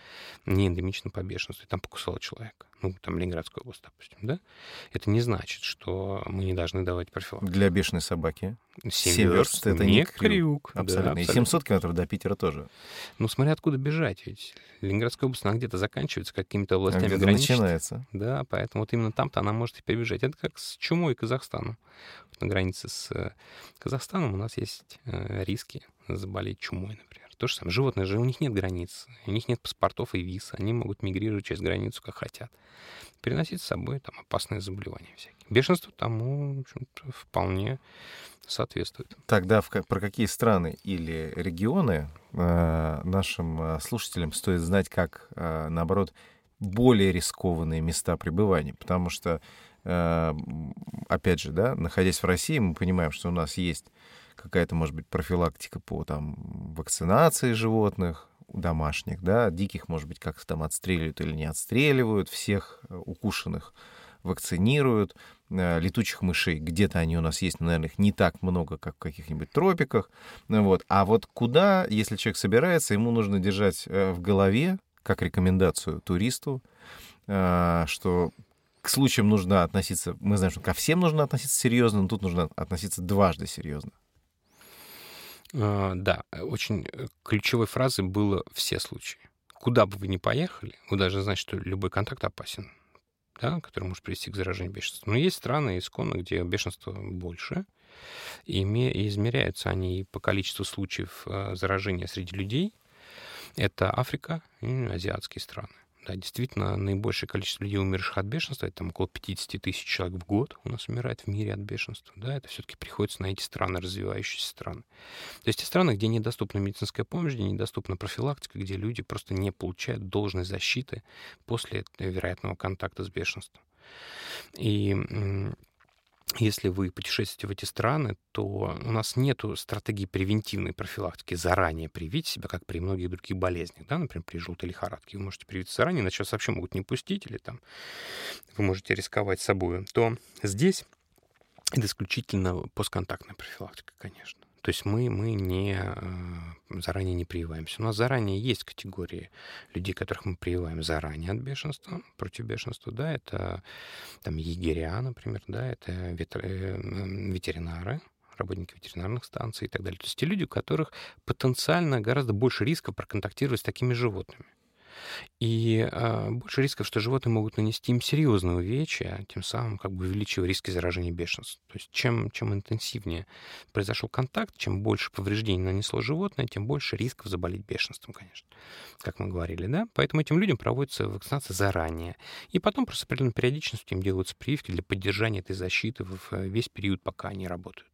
не эндемична по бешенству, и там покусало человека. Ну, там Ленинградская область, допустим, да? Это не значит, что мы не должны давать профилактику. Для бешеной собаки? Семь верст — это не крюк. крюк. Абсолютно. Да, абсолютно. И 700 километров до Питера тоже. Ну, смотря откуда бежать. Ведь Ленинградская область, она где-то заканчивается какими-то областями а граничит. начинается. Да, поэтому вот именно там-то она может и перебежать. Это как с чумой и Казахстаном. На границе с э, Казахстаном у нас есть э, риски заболеть чумой, например. То же самое. Животные же, у них нет границ, у них нет паспортов и виз, они могут мигрировать через границу, как хотят. Переносить с собой там опасные заболевания всякие. Бешенство тому, в общем-то, вполне соответствует. Тогда в, про какие страны или регионы э, нашим э, слушателям стоит знать, как, э, наоборот, более рискованные места пребывания? Потому что, э, опять же, да, находясь в России, мы понимаем, что у нас есть какая-то, может быть, профилактика по там, вакцинации животных, домашних, да, диких, может быть, как-то там отстреливают или не отстреливают, всех э, укушенных вакцинируют, э, летучих мышей, где-то они у нас есть, но, наверное, их не так много, как в каких-нибудь тропиках, вот. А вот куда, если человек собирается, ему нужно держать э, в голове, как рекомендацию туристу, что к случаям нужно относиться, мы знаем, что ко всем нужно относиться серьезно, но тут нужно относиться дважды серьезно. А, да, очень э, ключевой фразой было «все случаи». Куда бы вы ни поехали, вы должны знать, что любой контакт опасен, да, который может привести к заражению бешенства. Но есть страны исконно, где бешенство больше, и измеряются они по количеству случаев э, заражения среди людей. Это Африка и азиатские страны. Да, действительно, наибольшее количество людей, умерших от бешенства, это там около 50 тысяч человек в год у нас умирает в мире от бешенства. Да, это все-таки приходится на эти страны, развивающиеся страны. То есть те страны, где недоступна медицинская помощь, где недоступна профилактика, где люди просто не получают должной защиты после вероятного контакта с бешенством. И если вы путешествуете в эти страны, то у нас нет стратегии превентивной профилактики. Заранее привить себя, как при многих других болезнях. Да? Например, при желтой лихорадке. Вы можете привиться заранее, иначе вас вообще могут не пустить, или там вы можете рисковать собой. То здесь это исключительно постконтактная профилактика, конечно. То есть мы, мы не, э, заранее не прививаемся. У нас заранее есть категории людей, которых мы прививаем заранее от бешенства, против бешенства, да, это там егеря, например, да, это э, ветеринары, работники ветеринарных станций и так далее. То есть те люди, у которых потенциально гораздо больше риска проконтактировать с такими животными. И э, больше рисков, что животные могут нанести им серьезные увечья, тем самым как бы увеличивая риски заражения бешенством. То есть чем, чем интенсивнее произошел контакт, чем больше повреждений нанесло животное, тем больше рисков заболеть бешенством, конечно, как мы говорили, да? Поэтому этим людям проводится вакцинация заранее. И потом просто с периодичностью им делаются прививки для поддержания этой защиты в весь период, пока они работают.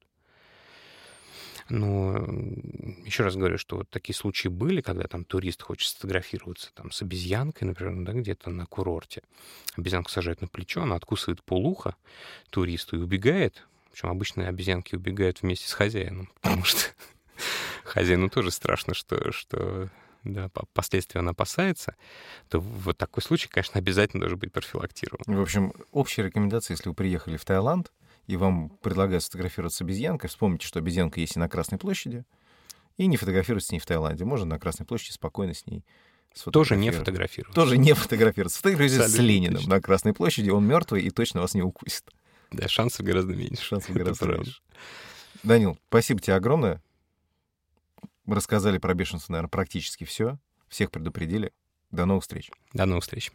Но еще раз говорю, что вот такие случаи были, когда там турист хочет сфотографироваться там с обезьянкой, например, да, где-то на курорте. Обезьянку сажают на плечо, она откусывает полуха туристу и убегает. Причем обычно обезьянки убегают вместе с хозяином, потому что хозяину тоже страшно, что, что да, последствия она опасается, то вот такой случай, конечно, обязательно должен быть профилактирован. В общем, общая рекомендация, если вы приехали в Таиланд, и вам предлагают сфотографироваться с обезьянкой, вспомните, что обезьянка есть и на Красной площади, и не фотографироваться с ней в Таиланде. Можно на Красной площади спокойно с ней тоже не фотографироваться. Тоже не фотографироваться. Фотографируйтесь с Лениным точно. на Красной площади, он мертвый и точно вас не укусит. Да, шансов гораздо меньше. Шансов гораздо меньше. Данил, спасибо тебе огромное. Мы рассказали про бешенство, наверное, практически все. Всех предупредили. До новых встреч. До новых встреч.